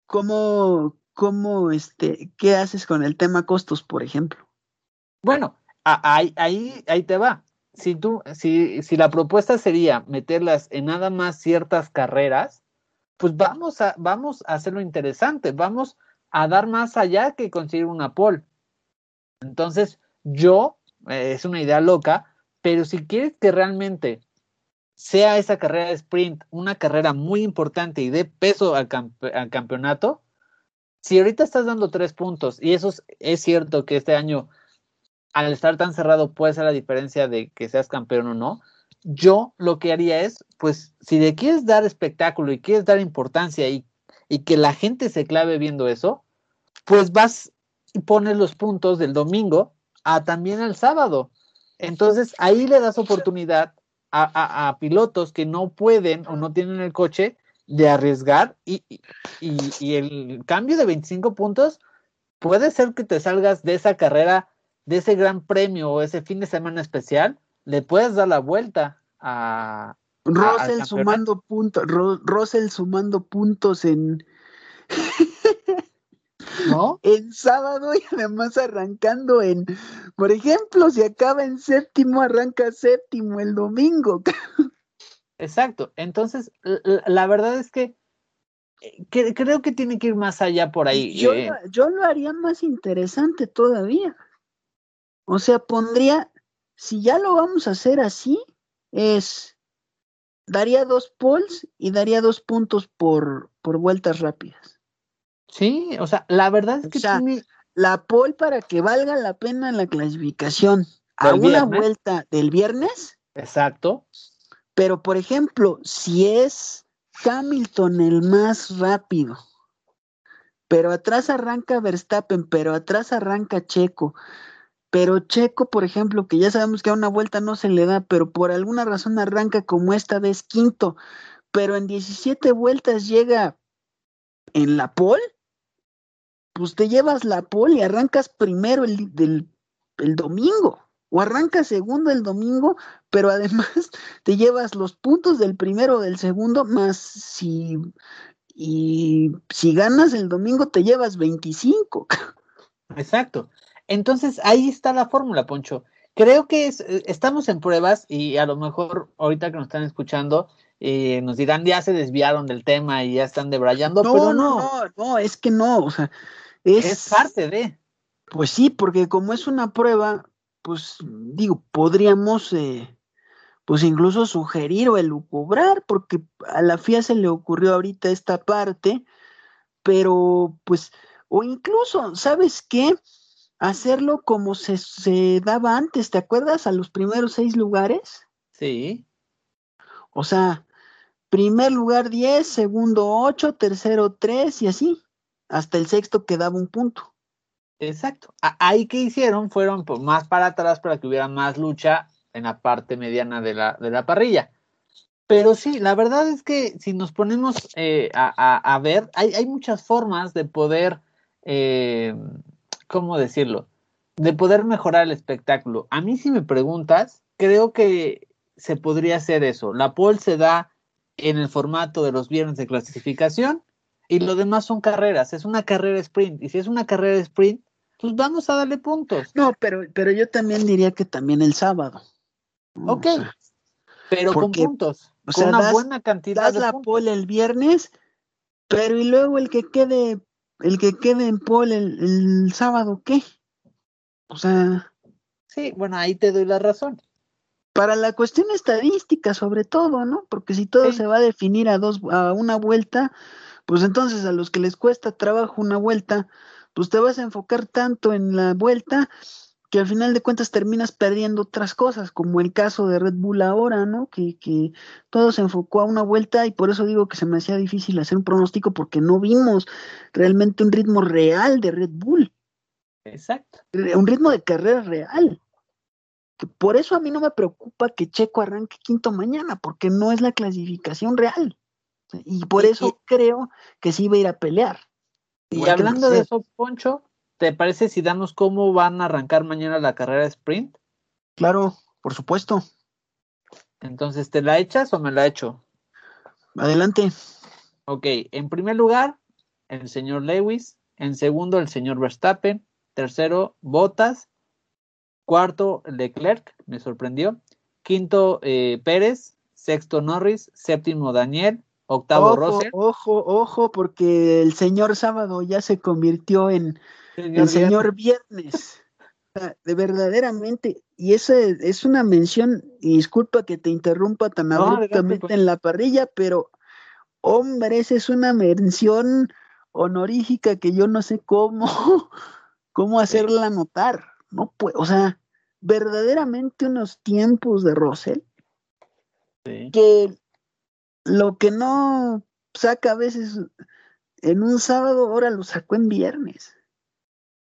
¿cómo, cómo, este, qué haces con el tema costos, por ejemplo? Bueno, ahí, ahí, ahí te va. Si tú, si, si la propuesta sería meterlas en nada más ciertas carreras, pues vamos a, vamos a hacerlo interesante, vamos a dar más allá que conseguir una pole. Entonces, yo, eh, es una idea loca, pero si quieres que realmente sea esa carrera de sprint una carrera muy importante y dé peso al, campeonato, si ahorita estás dando tres puntos, y eso es, cierto que este año, al estar tan cerrado, puede ser la diferencia de que seas campeón o no, yo lo que haría es, pues, si le quieres dar espectáculo y quieres dar importancia y, y que la gente se clave viendo eso, pues vas y pones los puntos del domingo a también el sábado. Entonces ahí le das oportunidad a, pilotos que no pueden o no tienen el coche de arriesgar y, y, el cambio de 25 puntos puede ser que te salgas de esa carrera, de ese gran premio o ese fin de semana especial, le puedes dar la vuelta a... Russell sumando puntos, Russell sumando puntos en... [LAUGHS] ¿No? [LAUGHS] En sábado y además arrancando en, por ejemplo, si acaba en séptimo, arranca séptimo el domingo. Exacto. Entonces, la verdad es que, eh, creo que tiene que ir más allá por ahí. Yo, eh. yo lo haría más interesante todavía. O sea, pondría, si ya lo vamos a hacer así, es, daría dos polls y daría dos puntos por, por vueltas rápidas. Sí, o sea, la verdad es que tiene... la pole para que valga la pena la clasificación a una vuelta del viernes. Exacto. Pero, por ejemplo, si es Hamilton el más rápido, pero atrás arranca Verstappen, pero atrás arranca Checo, pero Checo, por ejemplo, que ya sabemos que a una vuelta no se le da, pero por alguna razón arranca como esta vez quinto, pero en 17 vueltas llega en la pole, pues te llevas la pole y arrancas primero el, el domingo o arrancas segundo el domingo, pero además [LAUGHS] te llevas los puntos del primero o del segundo, más si, y si ganas el domingo te llevas 25. [LAUGHS] Exacto. Entonces ahí está la fórmula, Poncho. Creo que eh, estamos en pruebas y a lo mejor ahorita que nos están escuchando eh, nos dirán ya se desviaron del tema y ya están debrayando, no, pero no. No, no, es que no, o sea, es, es parte de. Pues sí, porque como es una prueba, pues digo, podríamos eh, pues incluso sugerir o elucubrar, porque a la FIA se le ocurrió ahorita esta parte, pero pues, o incluso, ¿sabes qué? Hacerlo como se, se daba antes, ¿te acuerdas? A los primeros seis lugares. Sí. O sea, primer lugar 10, segundo 8, tercero 3 y así, hasta el sexto quedaba un punto. Exacto. Ahí que hicieron fueron más para atrás para que hubiera más lucha en la parte mediana de la, de la parrilla. Pero sí, la verdad es que si nos ponemos eh, a, ver, hay, hay, muchas formas de poder, eh, ¿cómo decirlo? De poder mejorar el espectáculo. A mí si me preguntas, creo que se podría hacer eso. La pole se da en el formato de los viernes de clasificación y lo demás son carreras. Es una carrera sprint. Y si es una carrera sprint, pues vamos a darle puntos. No, pero, pero yo también diría que también el sábado. Ok, pero con puntos. O sea, con una buena cantidad das la pole el viernes, pero y luego el que quede, el que quede en pole el, sábado, ¿qué? O sea. Sí, bueno, ahí te doy la razón. Para la cuestión estadística, sobre todo, ¿no? Porque si todo se va a definir a dos, a una vuelta, pues entonces a los que les cuesta trabajo una vuelta, pues te vas a enfocar tanto en la vuelta que al final de cuentas terminas perdiendo otras cosas, como el caso de Red Bull ahora, ¿no? Que, que todo se enfocó a una vuelta y por eso digo que se me hacía difícil hacer un pronóstico porque no vimos realmente un ritmo real de Red Bull. Exacto. Un ritmo de carrera real. por eso a mí no me preocupa que Checo arranque quinto mañana, porque no es la clasificación real. Y por eso creo que sí iba a ir a pelear. Y hablando de eso, Poncho, ¿te parece si damos cómo van a arrancar mañana la carrera sprint? Claro, por supuesto. Entonces, ¿te la echas o me la echo? Adelante. Ok, en primer lugar, el señor Lewis. En segundo, el señor Verstappen. Tercero, Bottas. Cuarto, Leclerc, me sorprendió. Quinto, eh, Pérez. Sexto, Norris. Séptimo, Daniel. Octavo ojo, Ojo, ojo, porque el señor sábado ya se convirtió en el señor viernes. de verdaderamente, y esa es una mención, y disculpa que te interrumpa tan abruptamente pues. en la parrilla, pero hombre, esa es una mención honorífica que yo no sé cómo, [LAUGHS] cómo hacerla notar. No puede, o sea, verdaderamente unos tiempos de Rosel que lo que no saca a veces en un sábado, ahora lo sacó en viernes.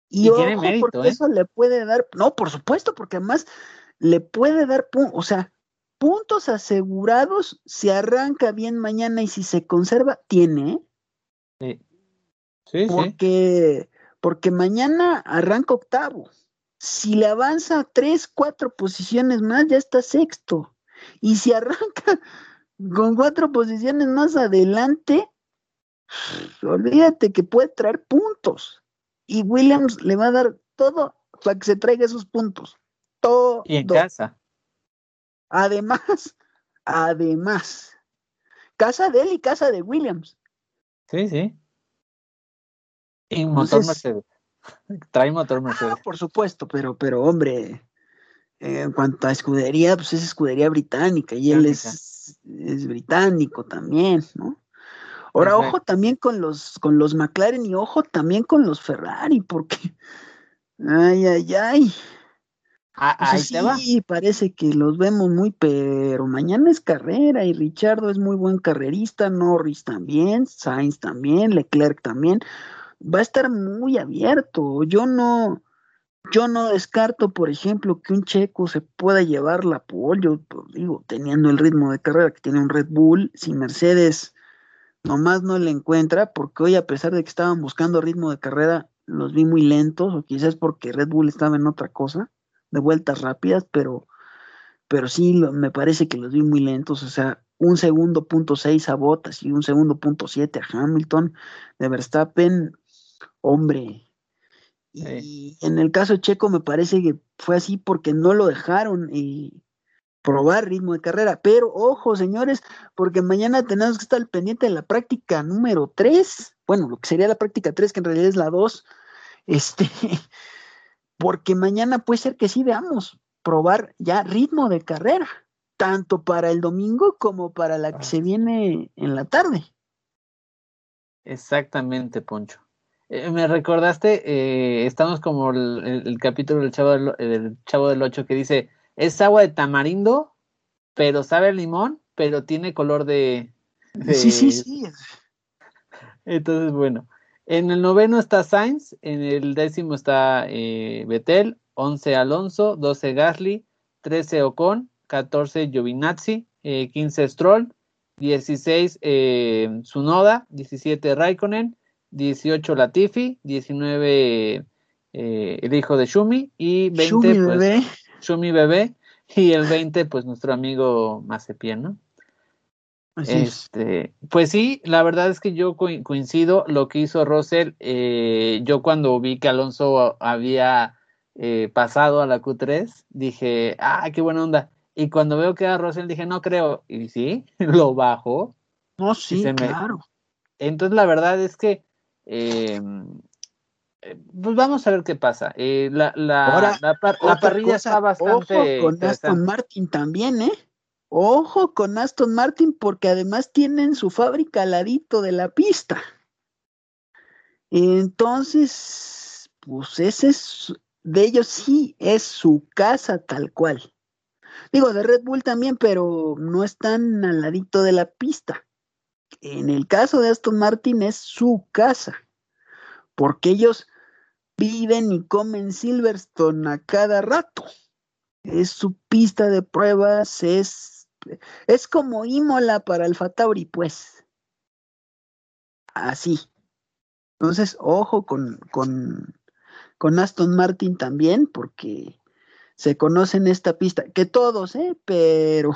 Y, ojo, porque ¿eh? eso le puede dar, no, por supuesto, porque además le puede dar, o sea, puntos asegurados si arranca bien mañana y si se conserva, tiene. ¿eh? Sí. Sí, porque, porque mañana arranca octavo. Si le avanza tres, cuatro posiciones más, ya está sexto. Y si [LAUGHS] arranca con cuatro posiciones más adelante, olvídate que puede traer puntos. Y Williams le va a dar todo para que se traiga esos puntos. Todo. Y en casa. Además, además, casa de él y casa de Williams. Sí, sí. Y motor Mercedes. Trae motor Mercedes. por supuesto, pero, pero hombre, en cuanto a escudería, pues es escudería británica y él es, es, británico también, ¿no? Ahora, ojo también con los, con los McLaren y ojo también con los Ferrari, porque, ay, ay, ay. Ah, sí, parece que los vemos muy, pero mañana es carrera y Richardo es muy buen carrerista, Norris también, Sainz también, Leclerc también. Va a estar muy abierto. Yo no, yo no descarto, por ejemplo, que un checo se pueda llevar la pole, yo pues, digo, teniendo el ritmo de carrera que tiene un Red Bull, si Mercedes nomás no le encuentra, porque hoy a pesar de que estaban buscando ritmo de carrera, los vi muy lentos, o quizás porque Red Bull estaba en otra cosa de vueltas rápidas, pero, pero sí me parece que los vi muy lentos, o sea, un segundo punto seis a Bottas y un segundo punto siete a Hamilton de Verstappen, hombre. Y en el caso Checo me parece que fue así porque no lo dejaron y probar ritmo de carrera. Pero ojo, señores, porque mañana tenemos que estar pendiente de la práctica número 3. Bueno, lo que sería la práctica 3, que en realidad es la 2. [LAUGHS] Este, porque mañana puede ser que sí veamos probar ya ritmo de carrera, tanto para el domingo como para la que se viene en la tarde. Exactamente, Poncho. Eh, me recordaste, eh, estamos como el, capítulo del Chavo del, Chavo del 8 que dice, es agua de tamarindo, pero sabe limón, pero tiene color de... Sí, sí, sí. Entonces, bueno, en el noveno está Sainz, en el décimo está eh, Betel, 11 Alonso, 12 Gasly, 13 Ocon, 14 Giovinazzi, 15 eh, Stroll, 16 eh, Sunoda, 17 Raikkonen, 18 Latifi, 19 eh, el hijo de Shumi y 20 Shumi pues, bebé. Shumi bebé y el 20 pues nuestro amigo Mazepien, ¿no? este, pues sí, la verdad es que yo coincido lo que hizo Russell. Eh, yo cuando vi que Alonso había eh, pasado a la Q3, dije, ah, qué buena onda. Y cuando veo que era Russell, dije, no creo. Y sí, [LAUGHS] lo bajó. No, sí, claro. Entonces, la verdad es que, eh, pues vamos a ver qué pasa. la, la, la, parrilla está bastante. con Aston Martin también, ¿eh? Ojo con Aston Martin porque además tienen su fábrica al ladito de la pista. Entonces, pues ese es, de ellos sí es su casa tal cual. Digo, de Red Bull también, pero no están al ladito de la pista. En el caso de Aston Martin es su casa, porque ellos viven y comen Silverstone a cada rato. Es su pista de pruebas, es es como Imola para el Fatauri, pues. Así. Entonces, ojo con, con, con Aston Martin también, porque se conocen esta pista, que todos, ¿eh? Pero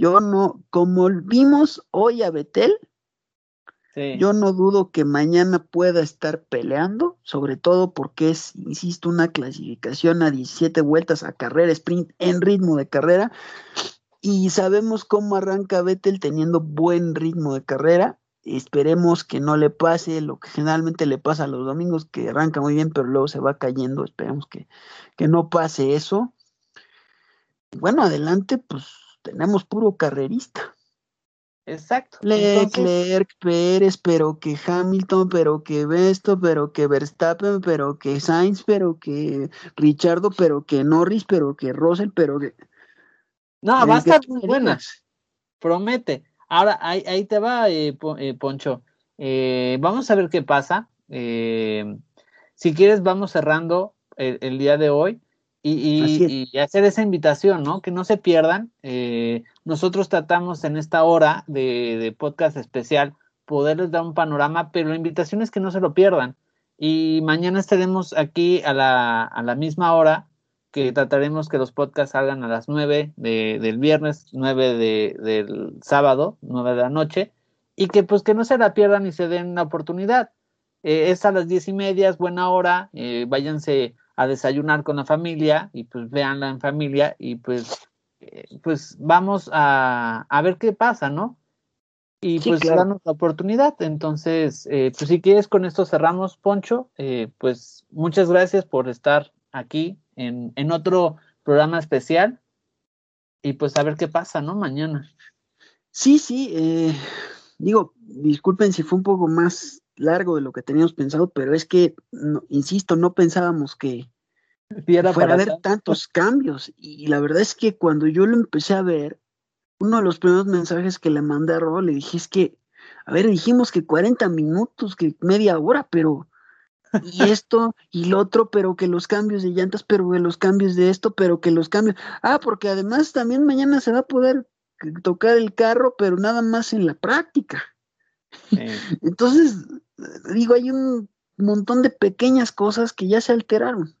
yo no, como vimos hoy a Betel, yo no dudo que mañana pueda estar peleando, sobre todo porque es, insisto, una clasificación a 17 vueltas a carrera sprint en ritmo de carrera y sabemos cómo arranca Vettel teniendo buen ritmo de carrera. Esperemos que no le pase lo que generalmente le pasa a los domingos, que arranca muy bien, pero luego se va cayendo. Esperemos que, que no pase eso. Bueno, adelante, pues tenemos puro carrerista. Exacto. Leclerc, Pérez, pero que Hamilton, pero que Besto, pero que Verstappen, pero que Sainz, pero que Richardo, pero que Norris, pero que Russell, pero que no, va a estar muy buena. Promete. Ahora, ahí, ahí te va, eh, eh, Poncho. Eh, vamos a ver qué pasa. Eh, si quieres, vamos cerrando el, día de hoy y, hacer esa invitación, ¿no? Que no se pierdan. Eh, nosotros tratamos en esta hora de, podcast especial poderles dar un panorama, pero la invitación es que no se lo pierdan. Y mañana estaremos aquí a la, a la misma hora que trataremos que los podcasts salgan a las 9 del viernes, 9 del sábado, 9 de la noche, y que pues que no se la pierdan y se den la oportunidad. Eh, es a las diez y media, es buena hora, eh, váyanse a desayunar con la familia y pues véanla en familia y pues, eh, pues vamos a, a, ver qué pasa, ¿no? Y pues darnos la oportunidad. Entonces, pues si quieres con esto cerramos, Poncho, pues muchas gracias por estar aquí en, otro programa especial y pues a ver qué pasa, ¿no? Mañana. Sí, sí, eh, digo, disculpen si fue un poco más largo de lo que teníamos pensado, pero es que, insisto, no pensábamos que [LAUGHS] fuera a haber tantos cambios. Y la verdad es que cuando yo lo empecé a ver, uno de los primeros mensajes que le mandé a Robo, le dije, es que, a ver, dijimos que 40 minutos, que media hora, pero y esto y lo otro, pero que los cambios de llantas, pero que los cambios de esto, pero que los cambios. Ah, porque además también mañana se va a poder tocar el carro, pero nada más en la práctica. [LAUGHS] Entonces, digo, hay un montón de pequeñas cosas que ya se alteraron.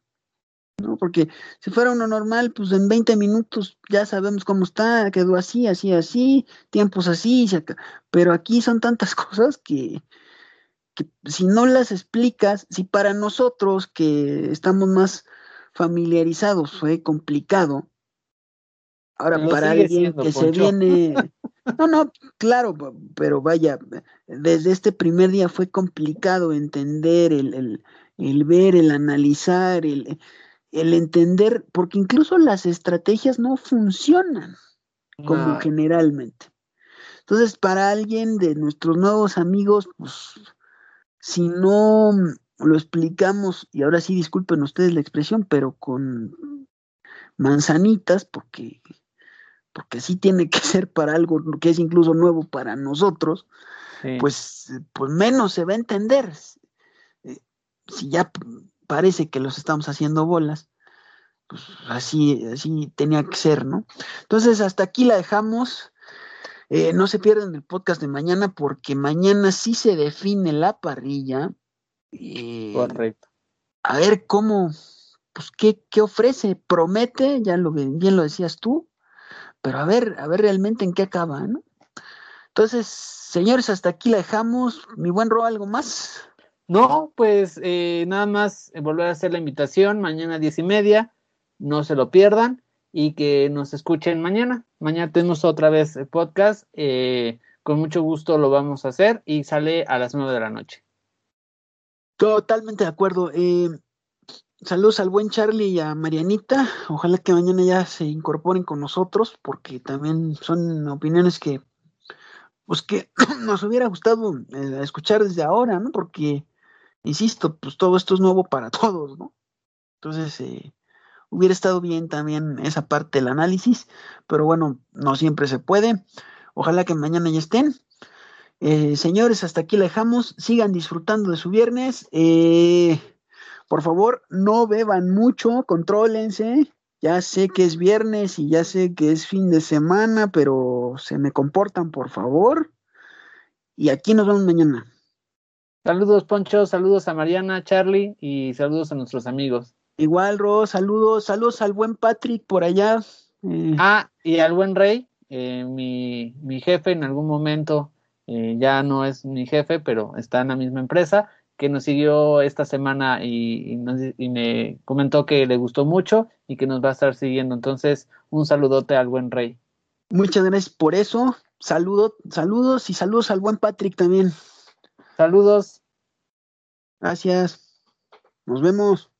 ¿no? Porque si fuera uno normal, pues en 20 minutos ya sabemos cómo está, quedó así, así, así, tiempos así, pero aquí son tantas [LAUGHS] cosas que, si no las explicas, si para nosotros que estamos más familiarizados fue complicado, ahora para alguien que se viene... [LAUGHS] No, no, claro, pero vaya, desde este primer día fue complicado entender, el, ver, el analizar, el, el, entender, porque incluso las estrategias no funcionan como generalmente. Entonces, para alguien de nuestros nuevos amigos, pues si no lo explicamos, y ahora sí disculpen ustedes la expresión, pero con manzanitas, porque, porque sí tiene que [LAUGHS] ser para algo que es incluso nuevo para nosotros, pues, pues menos se va a entender. Eh, si ya parece que los estamos haciendo bolas, pues así, así tenía que ser, ¿no? Entonces, hasta aquí la dejamos. Eh, no se pierdan el podcast de mañana porque mañana sí se define la parrilla. Eh, Correcto. A ver cómo, pues qué, qué ofrece, promete, ya lo bien lo decías tú, pero a ver, a ver realmente en qué acaba, ¿no? Entonces, señores, hasta aquí la dejamos. Mi buen Ro, ¿algo más? No, pues eh, nada más volver a hacer la invitación mañana a diez y media, no se lo pierdan y que nos escuchen mañana. Mañana tenemos otra vez el podcast. Eh, con mucho gusto lo vamos a hacer y sale a las nueve de la noche. Totalmente de acuerdo. Eh, saludos al buen Charlie y a Marianita. Ojalá que mañana ya se incorporen con nosotros porque también son opiniones que pues que [CLEARS THROAT] nos hubiera gustado eh, escuchar desde ahora, ¿no? Porque, insisto, pues todo esto es nuevo para [LAUGHS] todos, ¿no? Entonces, eh, Hubiera estado bien también esa parte del análisis, pero bueno, no siempre se puede. Ojalá que mañana ya estén. Eh, señores, hasta aquí la dejamos. Sigan disfrutando de su viernes. Eh, por favor, no beban mucho, contrólense. Ya sé que es viernes y ya sé que es fin de semana, pero se me comportan, por favor. Y aquí nos vemos mañana. Saludos, Poncho, saludos a Mariana, Charlie y saludos a nuestros amigos. Igual, Ro, saludos, saludos al buen Patrick por allá. Eh. Ah, y al buen Rey, eh, mi, mi, jefe en algún momento, eh, ya no es mi jefe, pero está en la misma empresa, que nos siguió esta semana y, y, me comentó que le gustó mucho y que nos va a estar siguiendo. Entonces, un saludote al buen Rey. Muchas gracias por eso. Saludos, saludos y saludos al buen Patrick también. Saludos. Gracias. Nos vemos.